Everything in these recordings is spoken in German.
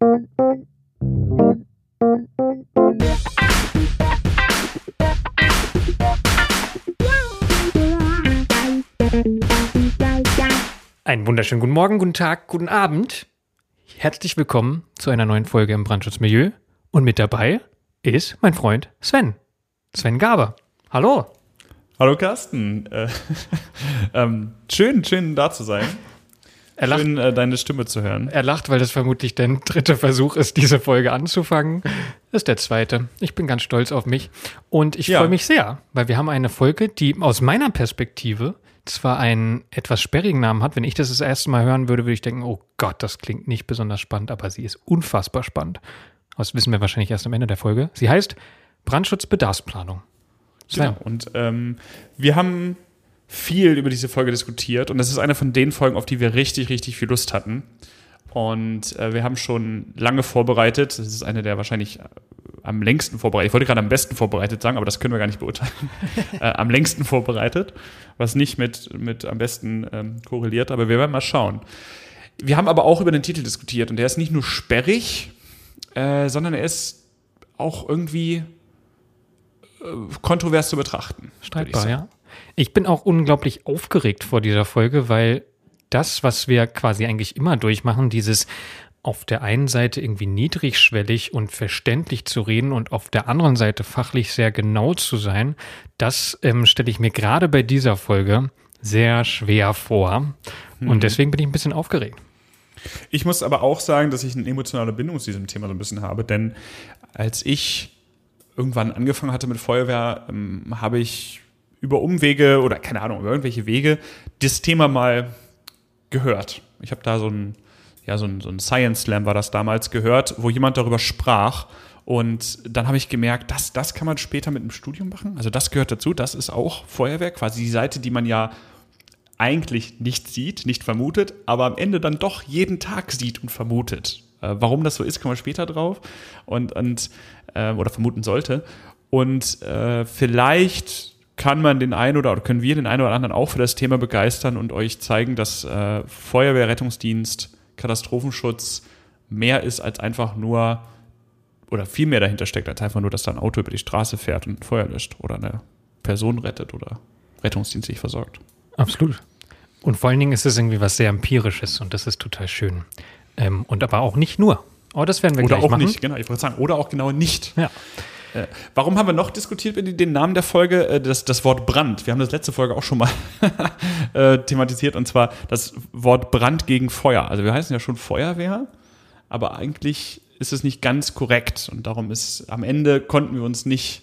Einen wunderschönen guten Morgen, guten Tag, guten Abend. Herzlich willkommen zu einer neuen Folge im Brandschutzmilieu. Und mit dabei ist mein Freund Sven. Sven Gaber. Hallo. Hallo Carsten. Äh, ähm, schön, schön da zu sein. Er lacht, schön, äh, deine Stimme zu hören. er lacht, weil das vermutlich dein dritter Versuch ist, diese Folge anzufangen. Das ist der zweite. Ich bin ganz stolz auf mich. Und ich Ja. freue mich sehr, weil wir haben eine Folge, die aus meiner Perspektive zwar einen etwas sperrigen Namen hat. Wenn ich das das erste Mal hören würde, würde ich denken, oh Gott, das klingt nicht besonders spannend, aber sie ist unfassbar spannend. Das wissen wir wahrscheinlich erst am Ende der Folge. Sie heißt Brandschutzbedarfsplanung. Genau. Und ähm, wir haben viel über diese Folge diskutiert und das ist eine von den Folgen, auf die wir richtig, richtig viel Lust hatten. Und äh, wir haben schon lange vorbereitet. Das ist eine der wahrscheinlich äh, am längsten vorbereitet. Ich wollte gerade am besten vorbereitet sagen, aber das können wir gar nicht beurteilen. äh, am längsten vorbereitet, was nicht mit, mit am besten ähm, korreliert, aber wir werden mal schauen. Wir haben aber auch über den Titel diskutiert und der ist nicht nur sperrig, äh, sondern er ist auch irgendwie äh, kontrovers zu betrachten. Streitbar, ja. Ich bin auch unglaublich aufgeregt vor dieser Folge, weil das, was wir quasi eigentlich immer durchmachen, dieses auf der einen Seite irgendwie niedrigschwellig und verständlich zu reden und auf der anderen Seite fachlich sehr genau zu sein, das ähm, stelle ich mir gerade bei dieser Folge sehr schwer vor. Und deswegen bin ich ein bisschen aufgeregt. Ich muss aber auch sagen, dass ich eine emotionale Bindung zu diesem Thema so ein bisschen habe, denn als ich irgendwann angefangen hatte mit Feuerwehr, ähm, habe ich über Umwege oder keine Ahnung, über irgendwelche Wege das Thema mal gehört. Ich habe da so ein, ja, so ein, so ein Science Slam war das damals gehört, wo jemand darüber sprach. Und dann habe ich gemerkt, das, das kann man später mit einem Studium machen. Also das gehört dazu, das ist auch Feuerwehr, quasi die Seite, die man ja eigentlich nicht sieht, nicht vermutet, aber am Ende dann doch jeden Tag sieht und vermutet. Äh, warum das so ist, kommen wir später drauf und, und äh, oder vermuten sollte. Und äh, vielleicht kann man den einen oder, oder können wir den einen oder anderen auch für das Thema begeistern und euch zeigen, dass äh, Feuerwehr, Rettungsdienst, Katastrophenschutz mehr ist als einfach nur oder viel mehr dahinter steckt, als einfach nur, dass da ein Auto über die Straße fährt und Feuer löscht oder eine Person rettet oder rettungsdienstlich versorgt. Absolut. Und vor allen Dingen ist es irgendwie was sehr Empirisches und das ist total schön. Ähm, und aber auch nicht nur. Aber das werden wir Oder gleich auch machen. nicht, genau, ich wollte sagen, oder auch genau nicht. Ja. Warum haben wir noch diskutiert über den Namen der Folge? Äh, das, das Wort Brand. Wir haben das letzte Folge auch schon mal äh, thematisiert und zwar das Wort Brand gegen Feuer. Also wir heißen ja schon Feuerwehr, aber eigentlich ist es nicht ganz korrekt und darum ist am Ende konnten wir uns nicht,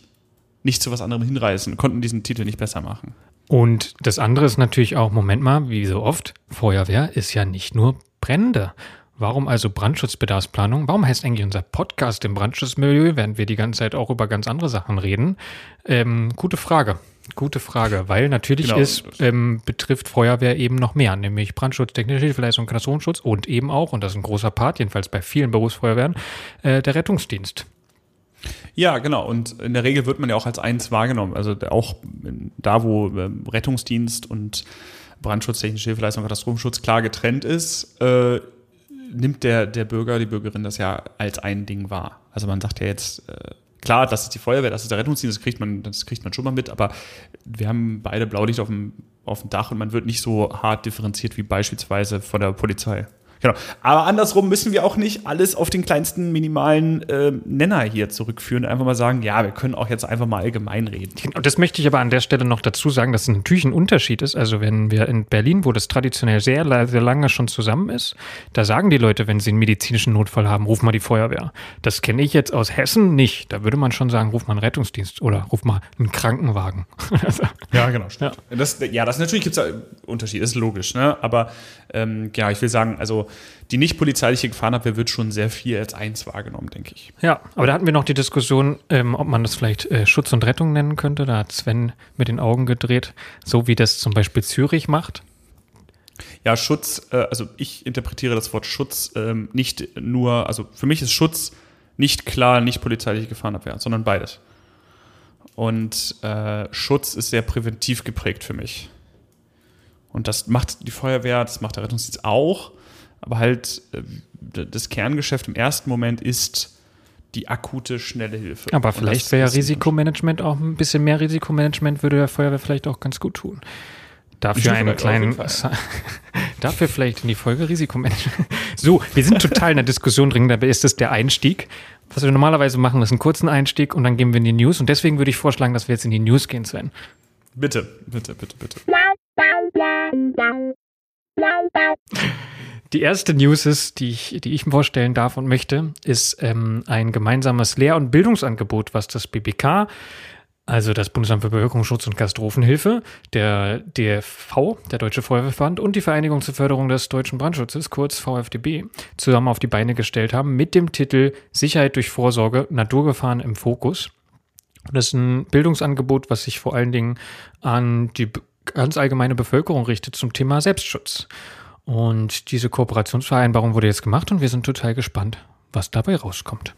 nicht zu was anderem hinreißen, konnten diesen Titel nicht besser machen. Und das andere ist natürlich auch, Moment mal, wie so oft, Feuerwehr ist ja nicht nur Brände. Warum also Brandschutzbedarfsplanung? Warum heißt eigentlich unser Podcast im Brandschutzmilieu, während wir die ganze Zeit auch über ganz andere Sachen reden? Ähm, gute Frage. Gute Frage, weil natürlich Genau. ist, ähm, betrifft Feuerwehr eben noch mehr, nämlich Brandschutz, technische Hilfeleistung, Katastrophenschutz und eben auch, und das ist ein großer Part, jedenfalls bei vielen Berufsfeuerwehren, äh, der Rettungsdienst. Ja, genau. Und in der Regel wird man ja auch als eins wahrgenommen. Also auch da, wo ähm, Rettungsdienst und Brandschutz, technische Hilfeleistung, Katastrophenschutz klar getrennt ist, äh, nimmt der, der Bürger, die Bürgerin das ja als ein Ding wahr. Also man sagt ja jetzt, äh, klar, das ist die Feuerwehr, das ist der Rettungsdienst, das kriegt man, das kriegt man schon mal mit, aber wir haben beide Blaulicht auf dem, auf dem Dach und man wird nicht so hart differenziert wie beispielsweise von der Polizei. Genau. Aber andersrum müssen wir auch nicht alles auf den kleinsten minimalen äh, Nenner hier zurückführen. Einfach mal sagen, ja, wir können auch jetzt einfach mal allgemein reden. Und das möchte ich aber an der Stelle noch dazu sagen, dass es natürlich ein Unterschied ist. Also wenn wir in Berlin, wo das traditionell sehr, sehr lange schon zusammen ist, da sagen die Leute, wenn sie einen medizinischen Notfall haben, ruf mal die Feuerwehr. Das kenne ich jetzt aus Hessen nicht. Da würde man schon sagen, ruf mal einen Rettungsdienst oder ruf mal einen Krankenwagen. Also, Ja, genau. Ja. Das, ja, das natürlich gibt es Unterschiede, ist logisch, ne? Aber ähm, ja, ich will sagen, also die nicht polizeiliche Gefahrenabwehr wird schon sehr viel als eins wahrgenommen, denke ich. ja, aber da hatten wir noch die Diskussion, ähm, ob man das vielleicht äh, Schutz und Rettung nennen könnte. Da hat Sven mit den Augen gedreht, so wie das zum Beispiel Zürich macht. Ja, Schutz, äh, also ich interpretiere das Wort Schutz ähm, nicht nur, also für mich ist Schutz nicht klar, nicht polizeiliche Gefahrenabwehr, sondern beides. Und äh, Schutz ist sehr präventiv geprägt für mich. Und das macht die Feuerwehr, das macht der Rettungsdienst auch. aber halt äh, das Kerngeschäft im ersten Moment ist die akute, schnelle Hilfe. Aber vielleicht wäre ja Risikomanagement auch ein bisschen mehr Risikomanagement, würde der Feuerwehr vielleicht auch ganz gut tun. Dafür einen kleinen, dafür vielleicht in die Folge Risikomanagement. So, wir sind total in der Diskussion drin, dabei ist es der Einstieg. Was wir normalerweise machen, ist einen kurzen Einstieg und dann gehen wir in die News. Und deswegen würde ich vorschlagen, dass wir jetzt in die News gehen, Sven. Bitte, bitte, bitte, bitte. Die erste News ist, die ich, die ich vorstellen darf und möchte, ist ähm, ein gemeinsames Lehr- und Bildungsangebot, was das BBK, also das Bundesamt für Bevölkerungsschutz und Katastrophenhilfe, der DFV, der Deutsche Feuerwehrverband und die Vereinigung zur Förderung des deutschen Brandschutzes, kurz VfDB, zusammen auf die Beine gestellt haben mit dem Titel Sicherheit durch Vorsorge, Naturgefahren im Fokus. Das ist ein Bildungsangebot, was sich vor allen Dingen an die ganz allgemeine Bevölkerung richtet zum Thema Selbstschutz. Und diese Kooperationsvereinbarung wurde jetzt gemacht und wir sind total gespannt, was dabei rauskommt.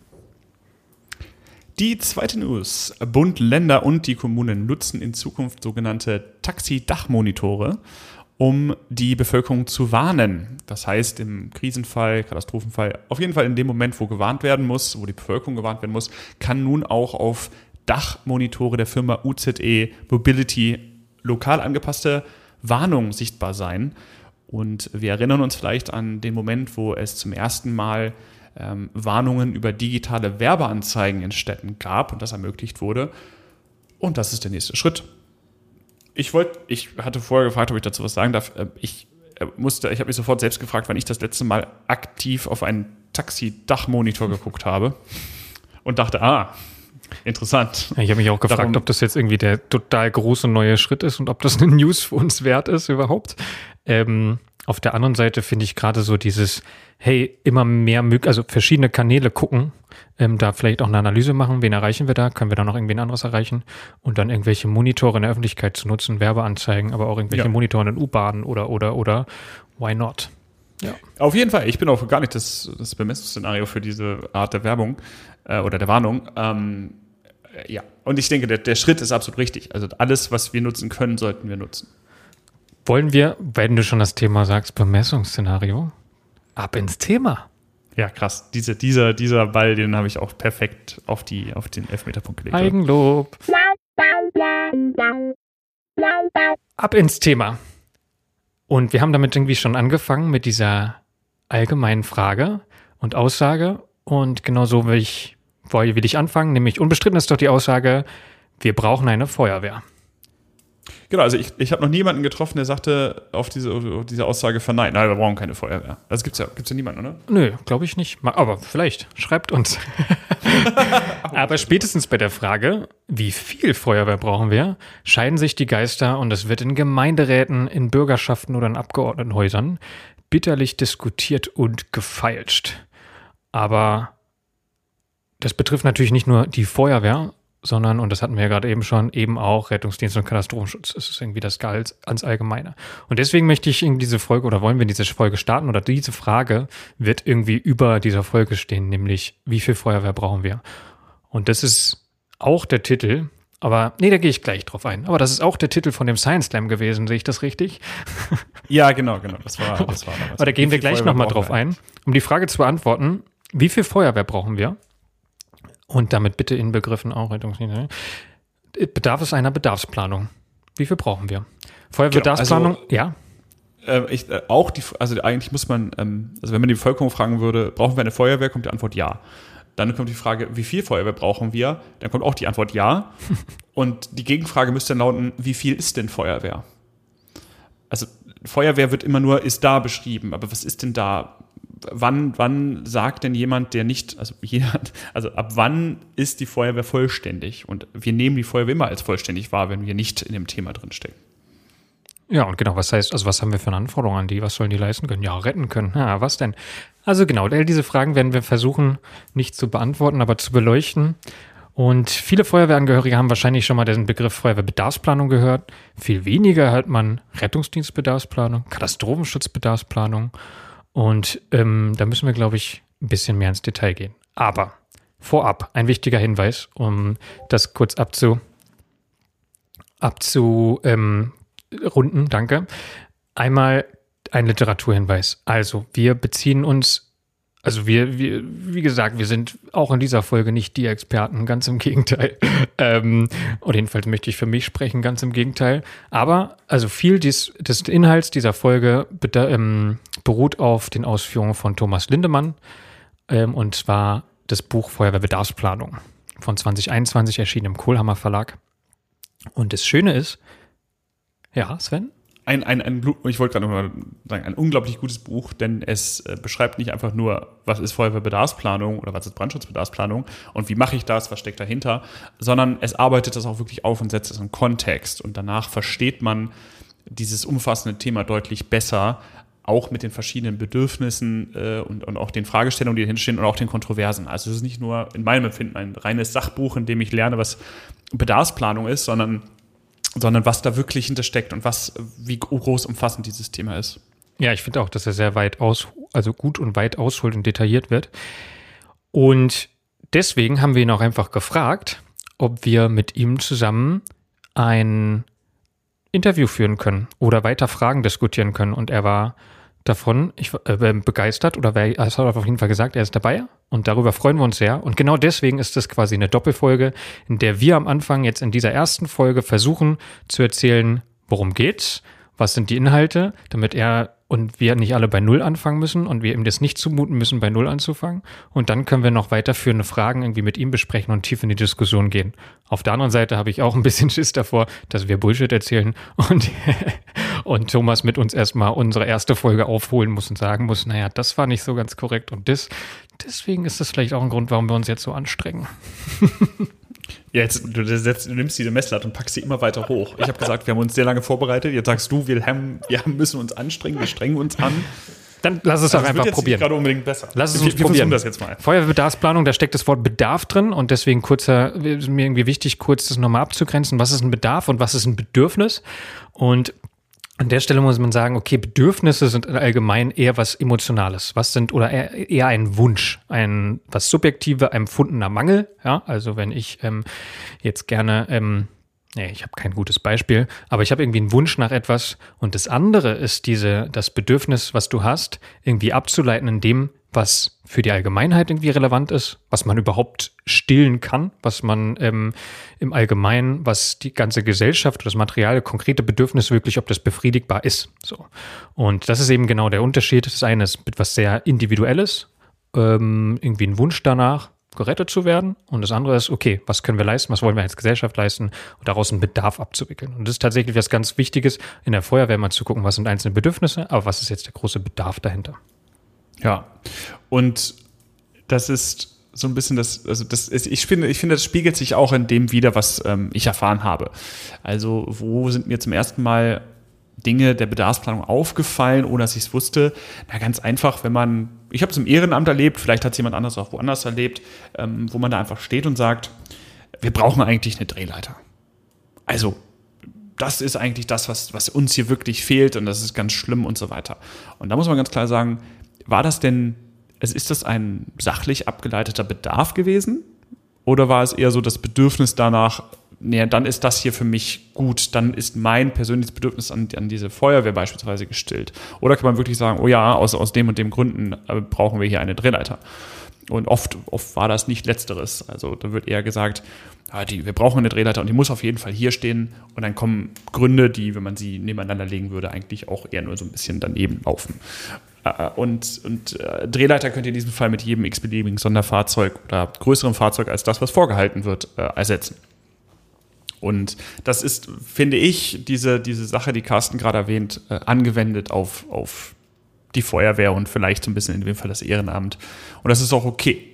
Die zweite News. Bund, Länder und die Kommunen nutzen in Zukunft sogenannte Taxi-Dachmonitore, um die Bevölkerung zu warnen. Das heißt, im Krisenfall, Katastrophenfall, auf jeden Fall in dem Moment, wo gewarnt werden muss, wo die Bevölkerung gewarnt werden muss, kann nun auch auf Dachmonitore der Firma UZE Mobility lokal angepasste Warnung sichtbar sein. Und wir erinnern uns vielleicht an den Moment, wo es zum ersten Mal ähm, Warnungen über digitale Werbeanzeigen in Städten gab und das ermöglicht wurde. Und das ist der nächste Schritt. Ich wollte, ich hatte vorher gefragt, ob ich dazu was sagen darf. Äh, ich äh, musste, ich habe mich sofort selbst gefragt, wann ich das letzte Mal aktiv auf einen Taxi-Dachmonitor geguckt habe und dachte, ah, Interessant. Ja, ich habe mich auch gefragt, Darum, ob das jetzt irgendwie der total große neue Schritt ist und ob das eine News für uns wert ist überhaupt. Ähm, auf der anderen Seite finde ich gerade so dieses, hey, immer mehr, also verschiedene Kanäle gucken, ähm, da vielleicht auch eine Analyse machen, wen erreichen wir da, können wir da noch irgendwen anderes erreichen und dann irgendwelche Monitore in der Öffentlichkeit zu nutzen, Werbeanzeigen, aber auch irgendwelche ja. Monitore in U-Bahnen oder, oder, oder, why not? Ja. Auf jeden Fall. Ich bin auch gar nicht das, das Bemessungsszenario für diese Art der Werbung äh, oder der Warnung. Ähm, äh, ja. Und ich denke, der, der Schritt ist absolut richtig. Also alles, was wir nutzen können, sollten wir nutzen. Wollen wir, wenn du schon das Thema sagst, Bemessungsszenario, ab ins Thema. Ja, krass. Diese, dieser, dieser Ball, den habe ich auch perfekt auf, die, auf den Elfmeterpunkt gelegt. Eigenlob. Ab ins Thema. Und wir haben damit irgendwie schon angefangen mit dieser allgemeinen Frage und Aussage. Und genau so will ich, will ich anfangen. Nämlich unbestritten ist doch die Aussage, wir brauchen eine Feuerwehr. Genau, also ich, ich habe noch niemanden getroffen, der sagte auf diese, auf diese Aussage verneint, nein, wir brauchen keine Feuerwehr. Das gibt's ja, gibt's ja niemanden, oder? Nö, glaube ich nicht. Aber vielleicht, schreibt uns. Aber spätestens bei der Frage, wie viel Feuerwehr brauchen wir, scheiden sich die Geister und es wird in Gemeinderäten, in Bürgerschaften oder in Abgeordnetenhäusern bitterlich diskutiert und gefeilscht. Aber das betrifft natürlich nicht nur die Feuerwehr, sondern, und das hatten wir ja gerade eben schon, eben auch Rettungsdienst und Katastrophenschutz. Das ist irgendwie das ganz, ganz Allgemeine. Und deswegen möchte ich in diese Folge oder wollen wir diese Folge starten oder diese Frage wird irgendwie über dieser Folge stehen, nämlich wie viel Feuerwehr brauchen wir? Und das ist auch der Titel, aber nee, da gehe ich gleich drauf ein. Aber das ist auch der Titel von dem Science Slam gewesen, sehe ich das richtig? Ja, genau, genau. Das war, das war Aber da gehen wir gleich nochmal drauf ein, um die Frage zu beantworten, wie viel Feuerwehr brauchen wir? Und damit bitte inbegriffen auch Rettungsdienst. Bedarf es einer Bedarfsplanung? Wie viel brauchen wir? Feuerwehrbedarfsplanung, genau, also, ja. Äh, ich, äh, auch die, also eigentlich muss man, ähm, also wenn man die Bevölkerung fragen würde, brauchen wir eine Feuerwehr, kommt die Antwort ja. Dann kommt die Frage, wie viel Feuerwehr brauchen wir? Dann kommt auch die Antwort ja. Und die Gegenfrage müsste dann lauten, wie viel ist denn Feuerwehr? Also Feuerwehr wird immer nur ist da beschrieben, aber was ist denn da? Wann, wann sagt denn jemand, der nicht, also jemand, also ab wann ist die Feuerwehr vollständig? Und wir nehmen die Feuerwehr immer als vollständig wahr, wenn wir nicht in dem Thema drinstecken. Ja, und genau, was heißt, also was haben wir für eine Anforderung an die? Was sollen die leisten können? Ja, retten können. Ja, was denn? Also genau, all diese Fragen werden wir versuchen, nicht zu beantworten, aber zu beleuchten. Und viele Feuerwehrangehörige haben wahrscheinlich schon mal den Begriff Feuerwehrbedarfsplanung gehört. Viel weniger hört man Rettungsdienstbedarfsplanung, Katastrophenschutzbedarfsplanung und ähm, da müssen wir, glaube ich, ein bisschen mehr ins Detail gehen. Aber vorab ein wichtiger Hinweis, um das kurz abzu, abzu ähm, runden, danke. Einmal ein Literaturhinweis. Also, wir beziehen uns also wir, wir, wie gesagt, wir sind auch in dieser Folge nicht die Experten, ganz im Gegenteil. Ähm, oder jedenfalls möchte ich für mich sprechen, ganz im Gegenteil. Aber also viel dies, des Inhalts dieser Folge ähm, beruht auf den Ausführungen von Thomas Lindemann. Ähm, und zwar das Buch Feuerwehrbedarfsplanung von 2021 erschienen im Kohlhammer Verlag. Und das Schöne ist, ja, Sven? Ein, ein, ein ich wollte gerade mal sagen, ein unglaublich gutes Buch, denn es äh, beschreibt nicht einfach nur, was ist Feuerwehrbedarfsplanung oder was ist Brandschutzbedarfsplanung und wie mache ich das, was steckt dahinter, sondern es arbeitet das auch wirklich auf und setzt es in Kontext und danach versteht man dieses umfassende Thema deutlich besser, auch mit den verschiedenen Bedürfnissen äh, und, und auch den Fragestellungen, die dahinter und auch den Kontroversen. Also es ist nicht nur in meinem Empfinden ein reines Sachbuch, in dem ich lerne, was Bedarfsplanung ist, sondern sondern was da wirklich hintersteckt und was, wie groß umfassend dieses Thema ist. Ja, ich finde auch, dass er sehr weit aus, also gut und weit ausholt und detailliert wird. Und deswegen haben wir ihn auch einfach gefragt, ob wir mit ihm zusammen ein Interview führen können oder weiter Fragen diskutieren können. Und er war davon ich, äh, begeistert oder wer, es hat auf jeden Fall gesagt, er ist dabei und darüber freuen wir uns sehr. Und genau deswegen ist es quasi eine Doppelfolge, in der wir am Anfang jetzt in dieser ersten Folge versuchen zu erzählen, worum geht's, was sind die Inhalte, damit er und wir nicht alle bei Null anfangen müssen und wir ihm das nicht zumuten müssen, bei Null anzufangen. Und dann können wir noch weiterführende Fragen irgendwie mit ihm besprechen und tief in die Diskussion gehen. Auf der anderen Seite habe ich auch ein bisschen Schiss davor, dass wir Bullshit erzählen und, und Thomas mit uns erstmal unsere erste Folge aufholen muss und sagen muss, naja, das war nicht so ganz korrekt und das, deswegen ist das vielleicht auch ein Grund, warum wir uns jetzt so anstrengen. Ja, jetzt, du, setzt, du nimmst diese Messlatte und packst sie immer weiter hoch. Ich habe gesagt, wir haben uns sehr lange vorbereitet. Jetzt sagst du, wir, haben, wir müssen uns anstrengen, wir strengen uns an. Dann lass es also doch einfach probieren. gerade unbedingt besser. Lass es uns wir, probieren. das jetzt mal. Feuerwehrbedarfsplanung, da steckt das Wort Bedarf drin und deswegen kurzer, ist mir irgendwie wichtig, kurz das nochmal abzugrenzen. Was ist ein Bedarf und was ist ein Bedürfnis? Und an der Stelle muss man sagen, okay, Bedürfnisse sind allgemein eher was Emotionales. Was sind, oder eher, ein Wunsch, ein was subjektive, empfundener Mangel. Ja, also wenn ich ähm, jetzt gerne, ähm, nee, ich habe kein gutes Beispiel, aber ich habe irgendwie einen Wunsch nach etwas und das andere ist diese, das Bedürfnis, was du hast, irgendwie abzuleiten in dem, was für die Allgemeinheit irgendwie relevant ist, was man überhaupt stillen kann, was man ähm, im Allgemeinen, was die ganze Gesellschaft das Material, konkrete Bedürfnisse wirklich, ob das befriedigbar ist. So. Und das ist eben genau der Unterschied. Das eine ist etwas sehr Individuelles, ähm, irgendwie ein Wunsch danach, gerettet zu werden. Und das andere ist, okay, was können wir leisten, was wollen wir als Gesellschaft leisten und daraus einen Bedarf abzuwickeln. Und das ist tatsächlich was ganz Wichtiges in der Feuerwehr mal zu gucken, was sind einzelne Bedürfnisse, aber was ist jetzt der große Bedarf dahinter. Ja. Und das ist so ein bisschen das, also das ist, ich finde, ich finde, das spiegelt sich auch in dem wieder, was ähm, ich erfahren habe. Also, wo sind mir zum ersten Mal Dinge der Bedarfsplanung aufgefallen, ohne dass ich es wusste? Na, ganz einfach, wenn man, ich habe es im Ehrenamt erlebt, vielleicht hat es jemand anders auch woanders erlebt, ähm, wo man da einfach steht und sagt, wir brauchen eigentlich eine Drehleiter. Also, das ist eigentlich das, was, was uns hier wirklich fehlt und das ist ganz schlimm und so weiter. Und da muss man ganz klar sagen, war das denn, ist das ein sachlich abgeleiteter Bedarf gewesen? Oder war es eher so das Bedürfnis danach, nee, dann ist das hier für mich gut, dann ist mein persönliches Bedürfnis an, an diese Feuerwehr beispielsweise gestillt? Oder kann man wirklich sagen, oh ja, aus, aus dem und dem Gründen äh, brauchen wir hier eine Drehleiter? Und oft, oft war das nicht Letzteres. Also da wird eher gesagt, ja, die, wir brauchen eine Drehleiter und die muss auf jeden Fall hier stehen. Und dann kommen Gründe, die, wenn man sie nebeneinander legen würde, eigentlich auch eher nur so ein bisschen daneben laufen. Äh, und, und äh, Drehleiter könnt ihr in diesem Fall mit jedem x-beliebigen Sonderfahrzeug oder größerem Fahrzeug als das, was vorgehalten wird, äh, ersetzen. Und das ist, finde ich, diese, diese Sache, die Carsten gerade erwähnt, angewendet auf, auf die Feuerwehr und vielleicht so ein bisschen in dem Fall das Ehrenamt. Und das ist auch okay.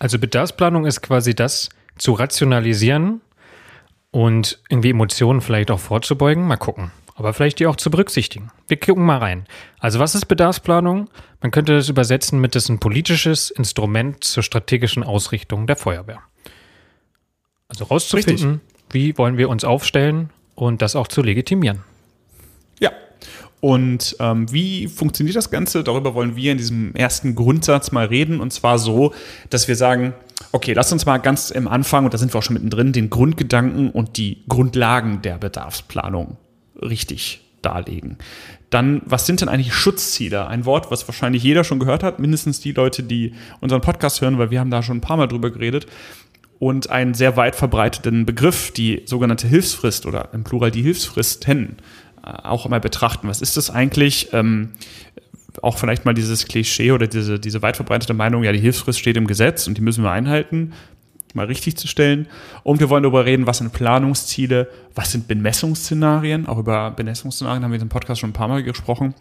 Also Bedarfsplanung ist quasi das zu rationalisieren und irgendwie Emotionen vielleicht auch vorzubeugen. Mal gucken aber vielleicht die auch zu berücksichtigen. Wir gucken mal rein. Also was ist Bedarfsplanung? Man könnte das übersetzen mit, ist ein politisches Instrument zur strategischen Ausrichtung der Feuerwehr. Also rauszufinden, Richtig. wie wollen wir uns aufstellen und das auch zu legitimieren. Ja. Und ähm, wie funktioniert das Ganze? Darüber wollen wir in diesem ersten Grundsatz mal reden. Und zwar so, dass wir sagen, okay, lass uns mal ganz im Anfang, und da sind wir auch schon mittendrin, den Grundgedanken und die Grundlagen der Bedarfsplanung richtig darlegen. Dann, was sind denn eigentlich Schutzziele? Ein Wort, was wahrscheinlich jeder schon gehört hat, mindestens die Leute, die unseren Podcast hören, weil wir haben da schon ein paar Mal drüber geredet. Und einen sehr weit verbreiteten Begriff, die sogenannte Hilfsfrist oder im Plural die Hilfsfristen, äh, auch immer betrachten. Was ist das eigentlich? Ähm, auch vielleicht mal dieses Klischee oder diese, diese weit verbreitete Meinung, ja, die Hilfsfrist steht im Gesetz und die müssen wir einhalten, mal richtig zu stellen. Und wir wollen darüber reden, was sind Planungsziele, was sind Bemessungsszenarien. Auch über Bemessungsszenarien haben wir dem Podcast schon ein paar Mal gesprochen.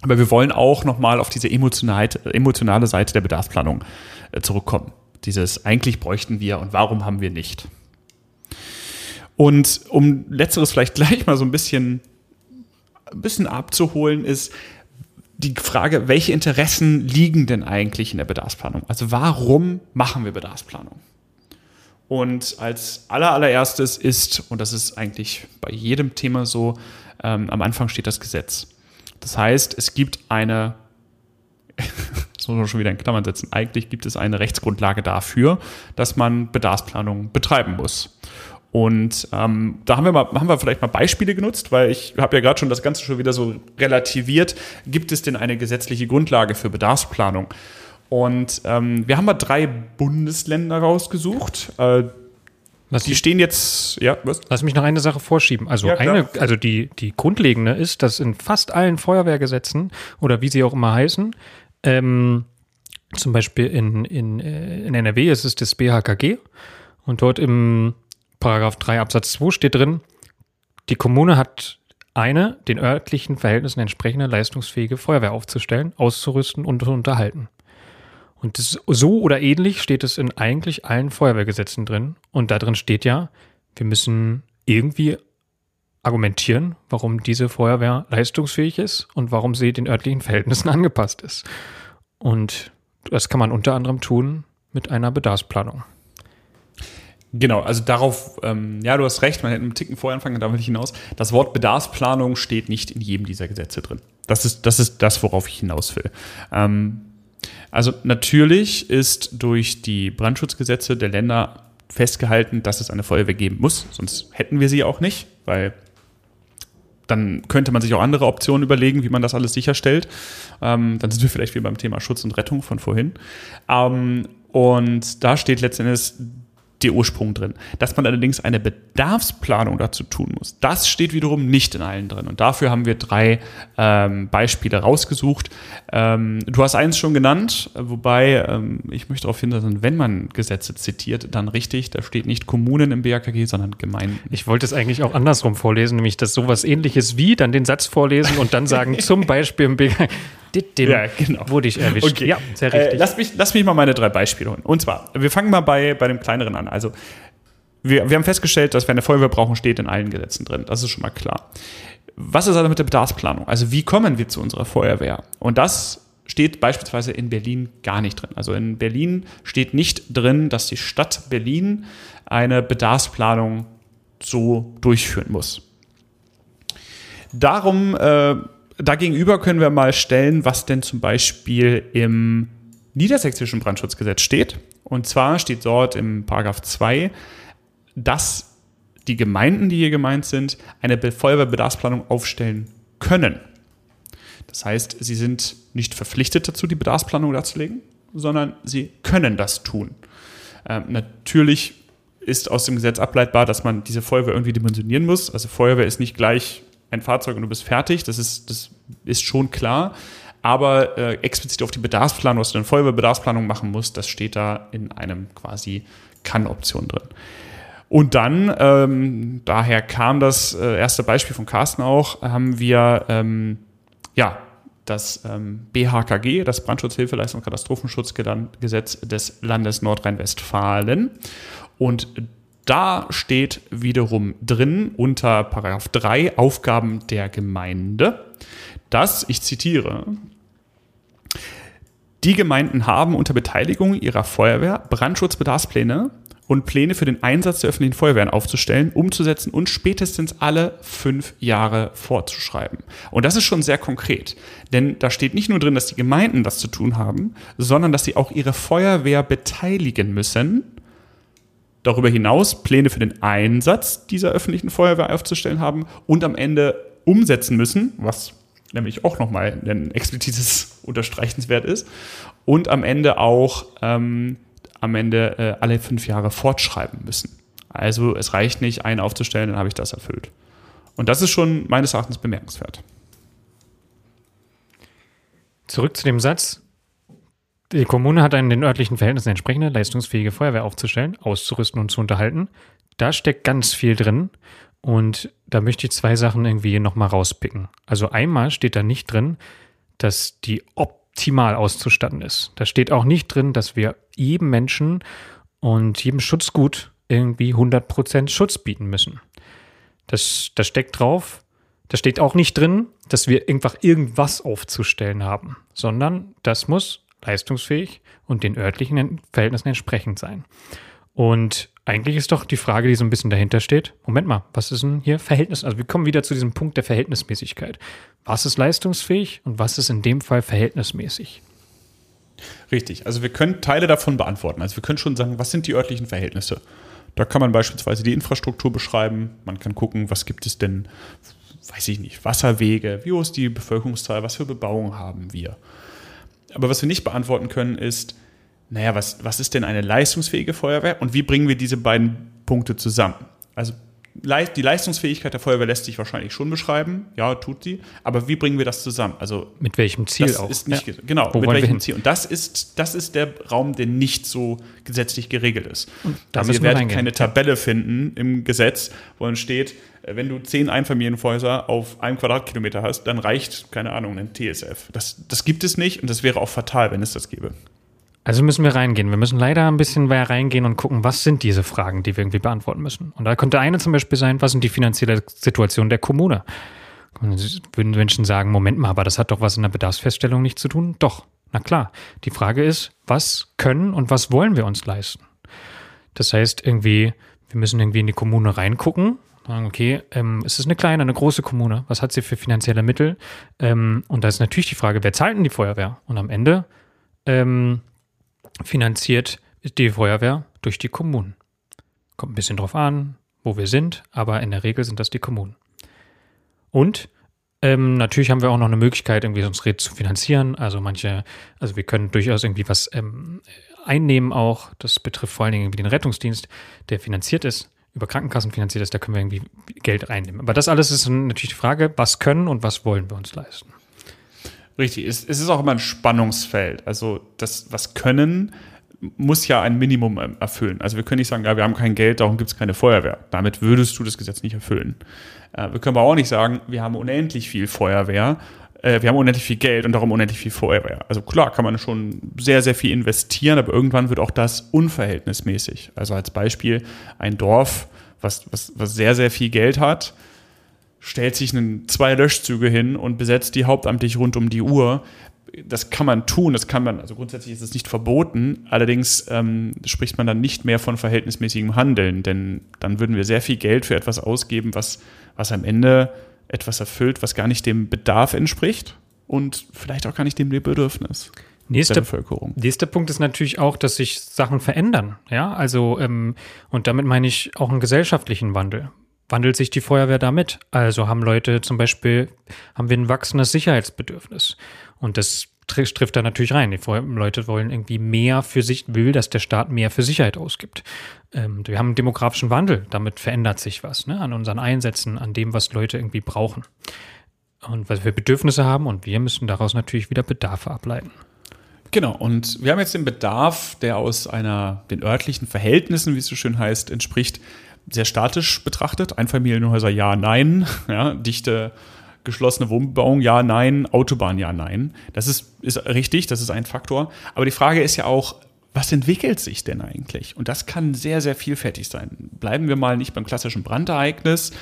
Aber wir wollen auch nochmal auf diese emotionale Seite der Bedarfsplanung äh, zurückkommen. Dieses eigentlich bräuchten wir und warum haben wir nicht. Und um letzteres vielleicht gleich mal so ein bisschen, ein bisschen abzuholen, ist, die Frage, welche Interessen liegen denn eigentlich in der Bedarfsplanung? Also warum machen wir Bedarfsplanung? Und als allererstes ist, und das ist eigentlich bei jedem Thema so, ähm, am Anfang steht das Gesetz. Das heißt, es gibt eine, das muss man schon wieder in Klammern setzen, eigentlich gibt es eine Rechtsgrundlage dafür, dass man Bedarfsplanung betreiben muss. Und ähm, da haben wir, mal, haben wir vielleicht mal Beispiele genutzt, weil ich habe ja gerade schon das Ganze schon wieder so relativiert. Gibt es denn eine gesetzliche Grundlage für Bedarfsplanung? Und ähm, wir haben mal drei Bundesländer rausgesucht. Äh, Was die stehen jetzt, ja, was? Lass mich noch eine Sache vorschieben. Also Ja, eine, also die, die grundlegende ist, dass in fast allen Feuerwehrgesetzen oder wie sie auch immer heißen, ähm, zum Beispiel in, in, äh, in NRW ist es das BHKG und dort im Paragraph 3 Absatz 2 steht drin, die Kommune hat eine den örtlichen Verhältnissen entsprechende leistungsfähige Feuerwehr aufzustellen, auszurüsten und zu unterhalten. Und das, so oder ähnlich steht es in eigentlich allen Feuerwehrgesetzen drin. Und da drin steht ja, wir müssen irgendwie argumentieren, warum diese Feuerwehr leistungsfähig ist und warum sie den örtlichen Verhältnissen angepasst ist. Und das kann man unter anderem tun mit einer Bedarfsplanung. Genau, also darauf, ähm, ja, du hast recht, man hätte einen Ticken vorher anfangen, da will ich hinaus. Das Wort Bedarfsplanung steht nicht in jedem dieser Gesetze drin. Das ist das, ist das worauf ich hinaus will. Ähm, also natürlich ist durch die Brandschutzgesetze der Länder festgehalten, dass es eine Feuerwehr geben muss, sonst hätten wir sie auch nicht, weil dann könnte man sich auch andere Optionen überlegen, wie man das alles sicherstellt. Ähm, dann sind wir vielleicht wie beim Thema Schutz und Rettung von vorhin. Ähm, und da steht letztendlich der Ursprung drin. Dass man allerdings eine Bedarfsplanung dazu tun muss, das steht wiederum nicht in allen drin. Und dafür haben wir drei ähm, Beispiele rausgesucht. Ähm, du hast eins schon genannt, wobei ähm, ich möchte darauf hinweisen, wenn man Gesetze zitiert, dann richtig. Da steht nicht Kommunen im BAKG, sondern Gemeinden. Ich wollte es eigentlich auch andersrum vorlesen, nämlich dass sowas ähnliches wie, dann den Satz vorlesen und dann sagen, zum Beispiel im BK. Dem Ja, genau. wurde ich erwischt. Okay. Ja, sehr Äh, richtig. lass, mich, lass mich mal meine drei Beispiele holen. Und zwar, wir fangen mal bei, bei dem kleineren an. Also, wir, wir haben festgestellt, dass wir eine Feuerwehr brauchen, steht in allen Gesetzen drin. Das ist schon mal klar. Was ist also mit der Bedarfsplanung? Also, wie kommen wir zu unserer Feuerwehr? Und das steht beispielsweise in Berlin gar nicht drin. Also, in Berlin steht nicht drin, dass die Stadt Berlin eine Bedarfsplanung so durchführen muss. Darum, äh, dagegenüber können wir mal stellen, was denn zum Beispiel im niedersächsischen Brandschutzgesetz steht. Und zwar steht dort im Paragraph 2, dass die Gemeinden, die hier gemeint sind, eine Be- Feuerwehrbedarfsplanung aufstellen können. Das heißt, sie sind nicht verpflichtet dazu, die Bedarfsplanung darzulegen, sondern sie können das tun. Ähm, natürlich ist aus dem Gesetz ableitbar, dass man diese Feuerwehr irgendwie dimensionieren muss. Also Feuerwehr ist nicht gleich ein Fahrzeug und du bist fertig. Das ist, das ist schon klar. Aber äh, explizit auf die Bedarfsplanung, was du eine Feuerwehrbedarfsplanung machen musst, das steht da in einem quasi Kann-Option drin. Und dann, ähm, daher kam das äh, erste Beispiel von Carsten auch, haben wir ähm, ja das ähm, BHKG, das Brandschutzhilfeleistung und Katastrophenschutzgesetz des Landes Nordrhein-Westfalen. Und da steht wiederum drin unter Paragraph 3 Aufgaben der Gemeinde, dass, ich zitiere, die Gemeinden haben unter Beteiligung ihrer Feuerwehr Brandschutzbedarfspläne und Pläne für den Einsatz der öffentlichen Feuerwehren aufzustellen, umzusetzen und spätestens alle fünf Jahre vorzuschreiben. Und das ist schon sehr konkret, denn da steht nicht nur drin, dass die Gemeinden das zu tun haben, sondern dass sie auch ihre Feuerwehr beteiligen müssen. Darüber hinaus Pläne für den Einsatz dieser öffentlichen Feuerwehr aufzustellen haben und am Ende umsetzen müssen, was nämlich auch nochmal ein explizites Unterstreichenswert ist. Und am Ende auch ähm, am Ende äh, alle fünf Jahre fortschreiben müssen. Also es reicht nicht, einen aufzustellen, dann habe ich das erfüllt. Und das ist schon meines Erachtens bemerkenswert. Zurück zu dem Satz. Die Kommune hat einen den örtlichen Verhältnissen entsprechende leistungsfähige Feuerwehr aufzustellen, auszurüsten und zu unterhalten. Da steckt ganz viel drin. Und da möchte ich zwei Sachen irgendwie nochmal rauspicken. Also einmal steht da nicht drin, dass die optimal auszustatten ist. Da steht auch nicht drin, dass wir jedem Menschen und jedem Schutzgut irgendwie 100% Schutz bieten müssen. Das, das steckt drauf. Da steht auch nicht drin, dass wir einfach irgendwas aufzustellen haben, sondern das muss leistungsfähig und den örtlichen Verhältnissen entsprechend sein. Und eigentlich ist doch die Frage, die so ein bisschen dahinter steht, Moment mal, was ist denn hier Verhältnis? Also wir kommen wieder zu diesem Punkt der Verhältnismäßigkeit. Was ist leistungsfähig und was ist in dem Fall verhältnismäßig? Richtig, also wir können Teile davon beantworten. Also wir können schon sagen, was sind die örtlichen Verhältnisse? Da kann man beispielsweise die Infrastruktur beschreiben. Man kann gucken, was gibt es denn, weiß ich nicht, Wasserwege, wie hoch ist die Bevölkerungszahl, was für Bebauung haben wir. Aber was wir nicht beantworten können, ist, naja, was, was ist denn eine leistungsfähige Feuerwehr und wie bringen wir diese beiden Punkte zusammen? Also die Leistungsfähigkeit der Feuerwehr lässt sich wahrscheinlich schon beschreiben, ja, tut sie, aber wie bringen wir das zusammen? Also mit welchem Ziel das auch? Ist nicht, ja. Genau, Wo mit welchem Ziel? Und das ist, das ist der Raum, der nicht so gesetzlich geregelt ist. da also wir reingehen. keine Tabelle finden im Gesetz, wo dann steht, wenn du zehn Einfamilienhäuser auf einem Quadratkilometer hast, dann reicht, keine Ahnung, ein TSF. Das, das gibt es nicht und das wäre auch fatal, wenn es das gäbe. Also müssen wir reingehen. Wir müssen leider ein bisschen mehr reingehen und gucken, was sind diese Fragen, die wir irgendwie beantworten müssen. Und da könnte eine zum Beispiel sein, was sind die finanzielle Situation der Kommune? Würden Menschen sagen, Moment mal, aber das hat doch was in der Bedarfsfeststellung nicht zu tun? Doch, na klar. Die Frage ist, was können und was wollen wir uns leisten? Das heißt irgendwie, wir müssen irgendwie in die Kommune reingucken, sagen, okay, ähm, ist es eine kleine, eine große Kommune? Was hat sie für finanzielle Mittel? Ähm, und da ist natürlich die Frage, wer zahlt denn die Feuerwehr? Und am Ende ähm, finanziert die Feuerwehr durch die Kommunen. Kommt ein bisschen drauf an, wo wir sind, aber in der Regel sind das die Kommunen. Und ähm, natürlich haben wir auch noch eine Möglichkeit, irgendwie uns zu finanzieren. Also manche, also wir können durchaus irgendwie was ähm, einnehmen auch. Das betrifft vor allen Dingen den Rettungsdienst, der finanziert ist, über Krankenkassen finanziert ist, da können wir irgendwie Geld einnehmen. Aber das alles ist natürlich die Frage, was können und was wollen wir uns leisten. Richtig, es, es ist auch immer ein Spannungsfeld. Also das, was können, muss ja ein Minimum erfüllen. Also wir können nicht sagen, ja, wir haben kein Geld, darum gibt es keine Feuerwehr. Damit würdest du das Gesetz nicht erfüllen. Äh, wir können aber auch nicht sagen, wir haben unendlich viel Feuerwehr, äh, wir haben unendlich viel Geld und darum unendlich viel Feuerwehr. Also klar, kann man schon sehr, sehr viel investieren, aber irgendwann wird auch das unverhältnismäßig. Also als Beispiel ein Dorf, was, was, was sehr, sehr viel Geld hat, stellt sich einen, zwei Löschzüge hin und besetzt die hauptamtlich rund um die Uhr. Das kann man tun, das kann man, also grundsätzlich ist es nicht verboten, allerdings ähm, spricht man dann nicht mehr von verhältnismäßigem Handeln, denn dann würden wir sehr viel Geld für etwas ausgeben, was, was am Ende etwas erfüllt, was gar nicht dem Bedarf entspricht und vielleicht auch gar nicht dem Bedürfnis. Nächster, der Bevölkerung. Nächster Punkt ist natürlich auch, dass sich Sachen verändern. Ja, also, ähm, und damit meine ich auch einen gesellschaftlichen Wandel wandelt sich die Feuerwehr damit? Also haben Leute zum Beispiel, haben wir ein wachsendes Sicherheitsbedürfnis. Und das trifft da natürlich rein. Die Leute wollen irgendwie mehr für sich, will, dass der Staat mehr für Sicherheit ausgibt. Ähm, wir haben einen demografischen Wandel, damit verändert sich was ne? an unseren Einsätzen, an dem, was Leute irgendwie brauchen. Und was wir Bedürfnisse haben und wir müssen daraus natürlich wieder Bedarfe ableiten. Genau, und wir haben jetzt den Bedarf, der aus einer, den örtlichen Verhältnissen, wie es so schön heißt, entspricht, sehr statisch betrachtet. Einfamilienhäuser ja, nein. Ja, dichte geschlossene Wohnbebauung ja, nein. Autobahn ja, nein. Das ist, ist richtig, das ist ein Faktor. Aber die Frage ist ja auch, was entwickelt sich denn eigentlich? Und das kann sehr, sehr vielfältig sein. Bleiben wir mal nicht beim klassischen Brandereignis,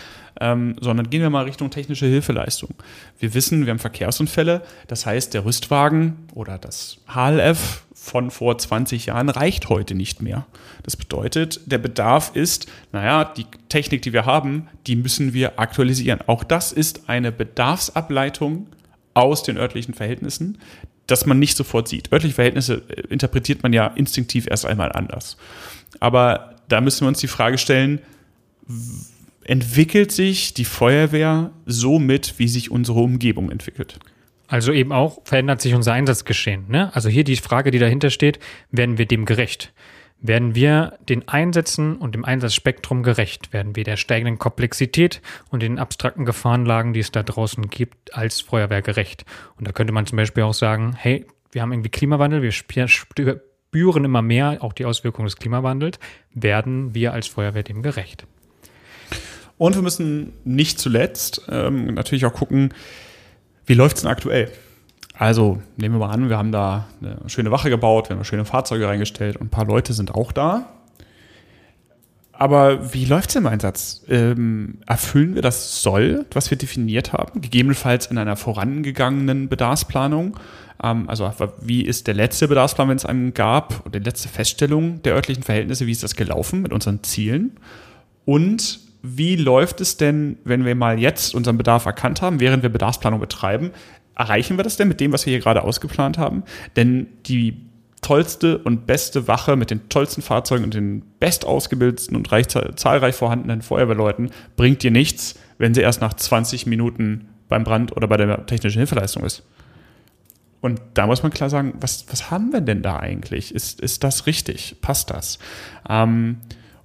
ähm, sondern gehen wir mal Richtung technische Hilfeleistung. Wir wissen, wir haben Verkehrsunfälle, das heißt, der Rüstwagen oder das HLF von vor 20 Jahren reicht heute nicht mehr. Das bedeutet, der Bedarf ist, naja, die Technik, die wir haben, die müssen wir aktualisieren. Auch das ist eine Bedarfsableitung aus den örtlichen Verhältnissen, dass man nicht sofort sieht. Örtliche Verhältnisse äh, interpretiert man ja instinktiv erst einmal anders. Aber da müssen wir uns die Frage stellen, entwickelt sich die Feuerwehr so mit, wie sich unsere Umgebung entwickelt. Also eben auch verändert sich unser Einsatzgeschehen. Ne? Also hier die Frage, die dahinter steht, werden wir dem gerecht? Werden wir den Einsätzen und dem Einsatzspektrum gerecht? Werden wir der steigenden Komplexität und den abstrakten Gefahrenlagen, die es da draußen gibt, als Feuerwehr gerecht? Und da könnte man zum Beispiel auch sagen, hey, wir haben irgendwie Klimawandel, wir spüren immer mehr auch die Auswirkungen des Klimawandels. Werden wir als Feuerwehr dem gerecht? Und wir müssen nicht zuletzt ähm, natürlich auch gucken, wie läuft es denn aktuell? Also nehmen wir mal an, wir haben da eine schöne Wache gebaut, wir haben schöne Fahrzeuge reingestellt und ein paar Leute sind auch da. Aber wie läuft es im Einsatz? Ähm, erfüllen wir das Soll, was wir definiert haben? Gegebenenfalls in einer vorangegangenen Bedarfsplanung. Ähm, also wie ist der letzte Bedarfsplan, wenn es einen gab, oder die letzte Feststellung der örtlichen Verhältnisse, wie ist das gelaufen mit unseren Zielen? Und wie läuft es denn, wenn wir mal jetzt unseren Bedarf erkannt haben, während wir Bedarfsplanung betreiben? Erreichen wir das denn mit dem, was wir hier gerade ausgeplant haben? Denn die tollste und beste Wache mit den tollsten Fahrzeugen und den bestausgebildeten und reich, zahlreich vorhandenen Feuerwehrleuten bringt dir nichts, wenn sie erst nach 20 Minuten beim Brand oder bei der technischen Hilfeleistung ist. Und da muss man klar sagen, was, was haben wir denn da eigentlich? Ist, ist das richtig? Passt das? Ähm,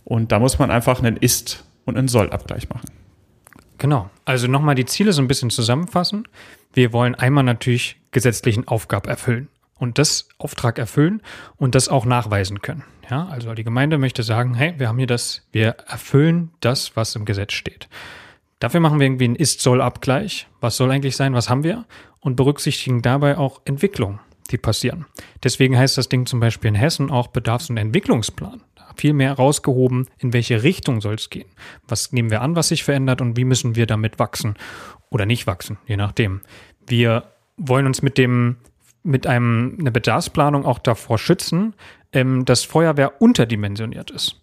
und da muss man einfach einen Ist- und einen Soll-Abgleich machen. Genau. Also nochmal die Ziele so ein bisschen zusammenfassen. Wir wollen einmal natürlich gesetzlichen Aufgaben erfüllen und das Auftrag erfüllen und das auch nachweisen können. Ja, also die Gemeinde möchte sagen, hey, wir haben hier das, wir erfüllen das, was im Gesetz steht. Dafür machen wir irgendwie einen Ist-Soll-Abgleich. Was soll eigentlich sein? Was haben wir? Und berücksichtigen dabei auch Entwicklungen, die passieren. Deswegen heißt das Ding zum Beispiel in Hessen auch Bedarfs- und Entwicklungsplan viel mehr rausgehoben, in welche Richtung soll es gehen. Was nehmen wir an, was sich verändert und wie müssen wir damit wachsen oder nicht wachsen, je nachdem. Wir wollen uns mit dem mit einem eine Bedarfsplanung auch davor schützen, ähm, dass Feuerwehr unterdimensioniert ist.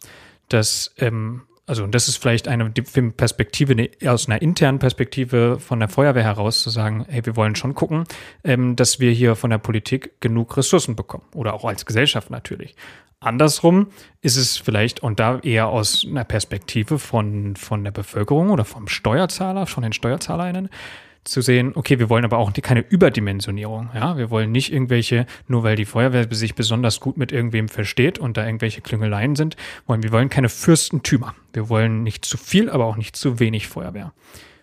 Dass ähm, also und das ist vielleicht eine Perspektive ne, aus einer internen Perspektive von der Feuerwehr heraus zu sagen, hey, wir wollen schon gucken, ähm, dass wir hier von der Politik genug Ressourcen bekommen oder auch als Gesellschaft natürlich. Andersrum ist es vielleicht und da eher aus einer Perspektive von, von der Bevölkerung oder vom Steuerzahler, von den SteuerzahlerInnen, zu sehen, okay, wir wollen aber auch keine Überdimensionierung. Ja, wir wollen nicht irgendwelche, nur weil die Feuerwehr sich besonders gut mit irgendwem versteht und da irgendwelche Klüngeleien sind, wollen wir wollen keine Fürstentümer. Wir wollen nicht zu viel, aber auch nicht zu wenig Feuerwehr.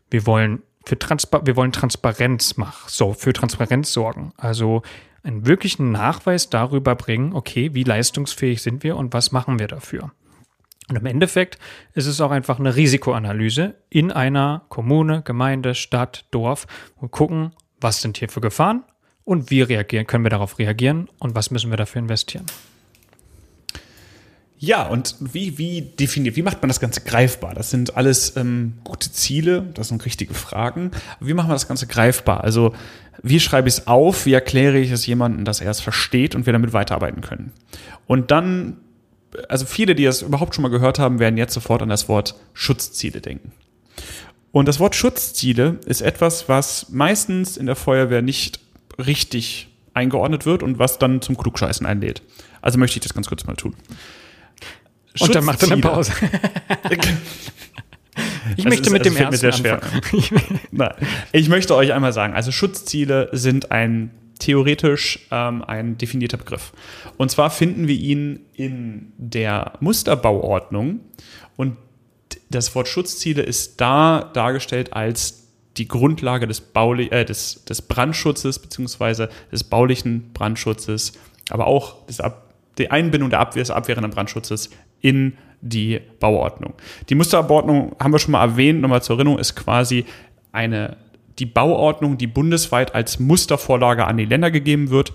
Wir wollen für Transpa wir wollen Transparenz machen, so für Transparenz sorgen. Also einen wirklichen Nachweis darüber bringen, okay, wie leistungsfähig sind wir und was machen wir dafür. Und im Endeffekt ist es auch einfach eine Risikoanalyse in einer Kommune, Gemeinde, Stadt, Dorf und gucken, was sind hier für Gefahren und wie reagieren, können wir darauf reagieren und was müssen wir dafür investieren. Ja, und wie, wie definiert, wie macht man das Ganze greifbar? Das sind alles ähm, gute Ziele, das sind richtige Fragen. Wie machen wir das Ganze greifbar? Also, wie schreibe ich es auf? Wie erkläre ich es jemandem, dass er es versteht und wir damit weiterarbeiten können? Und dann, also viele, die es überhaupt schon mal gehört haben, werden jetzt sofort an das Wort Schutzziele denken. Und das Wort Schutzziele ist etwas, was meistens in der Feuerwehr nicht richtig eingeordnet wird und was dann zum Klugscheißen einlädt. Also möchte ich das ganz kurz mal tun. Und dann macht er eine Pause. Ich das möchte ist, mit dem ersten sehr schwer. Ich möchte euch einmal sagen, also Schutzziele sind ein theoretisch ähm, ein definierter Begriff. Und zwar finden wir ihn in der Musterbauordnung und das Wort Schutzziele ist da dargestellt als die Grundlage des, Bauli äh, des, des Brandschutzes beziehungsweise des baulichen Brandschutzes, aber auch des Ab die Einbindung der Abwehr, des abwehrenden Brandschutzes in die Bauordnung. Die Musterabordnung haben wir schon mal erwähnt, nochmal zur Erinnerung, ist quasi eine, die Bauordnung, die bundesweit als Mustervorlage an die Länder gegeben wird,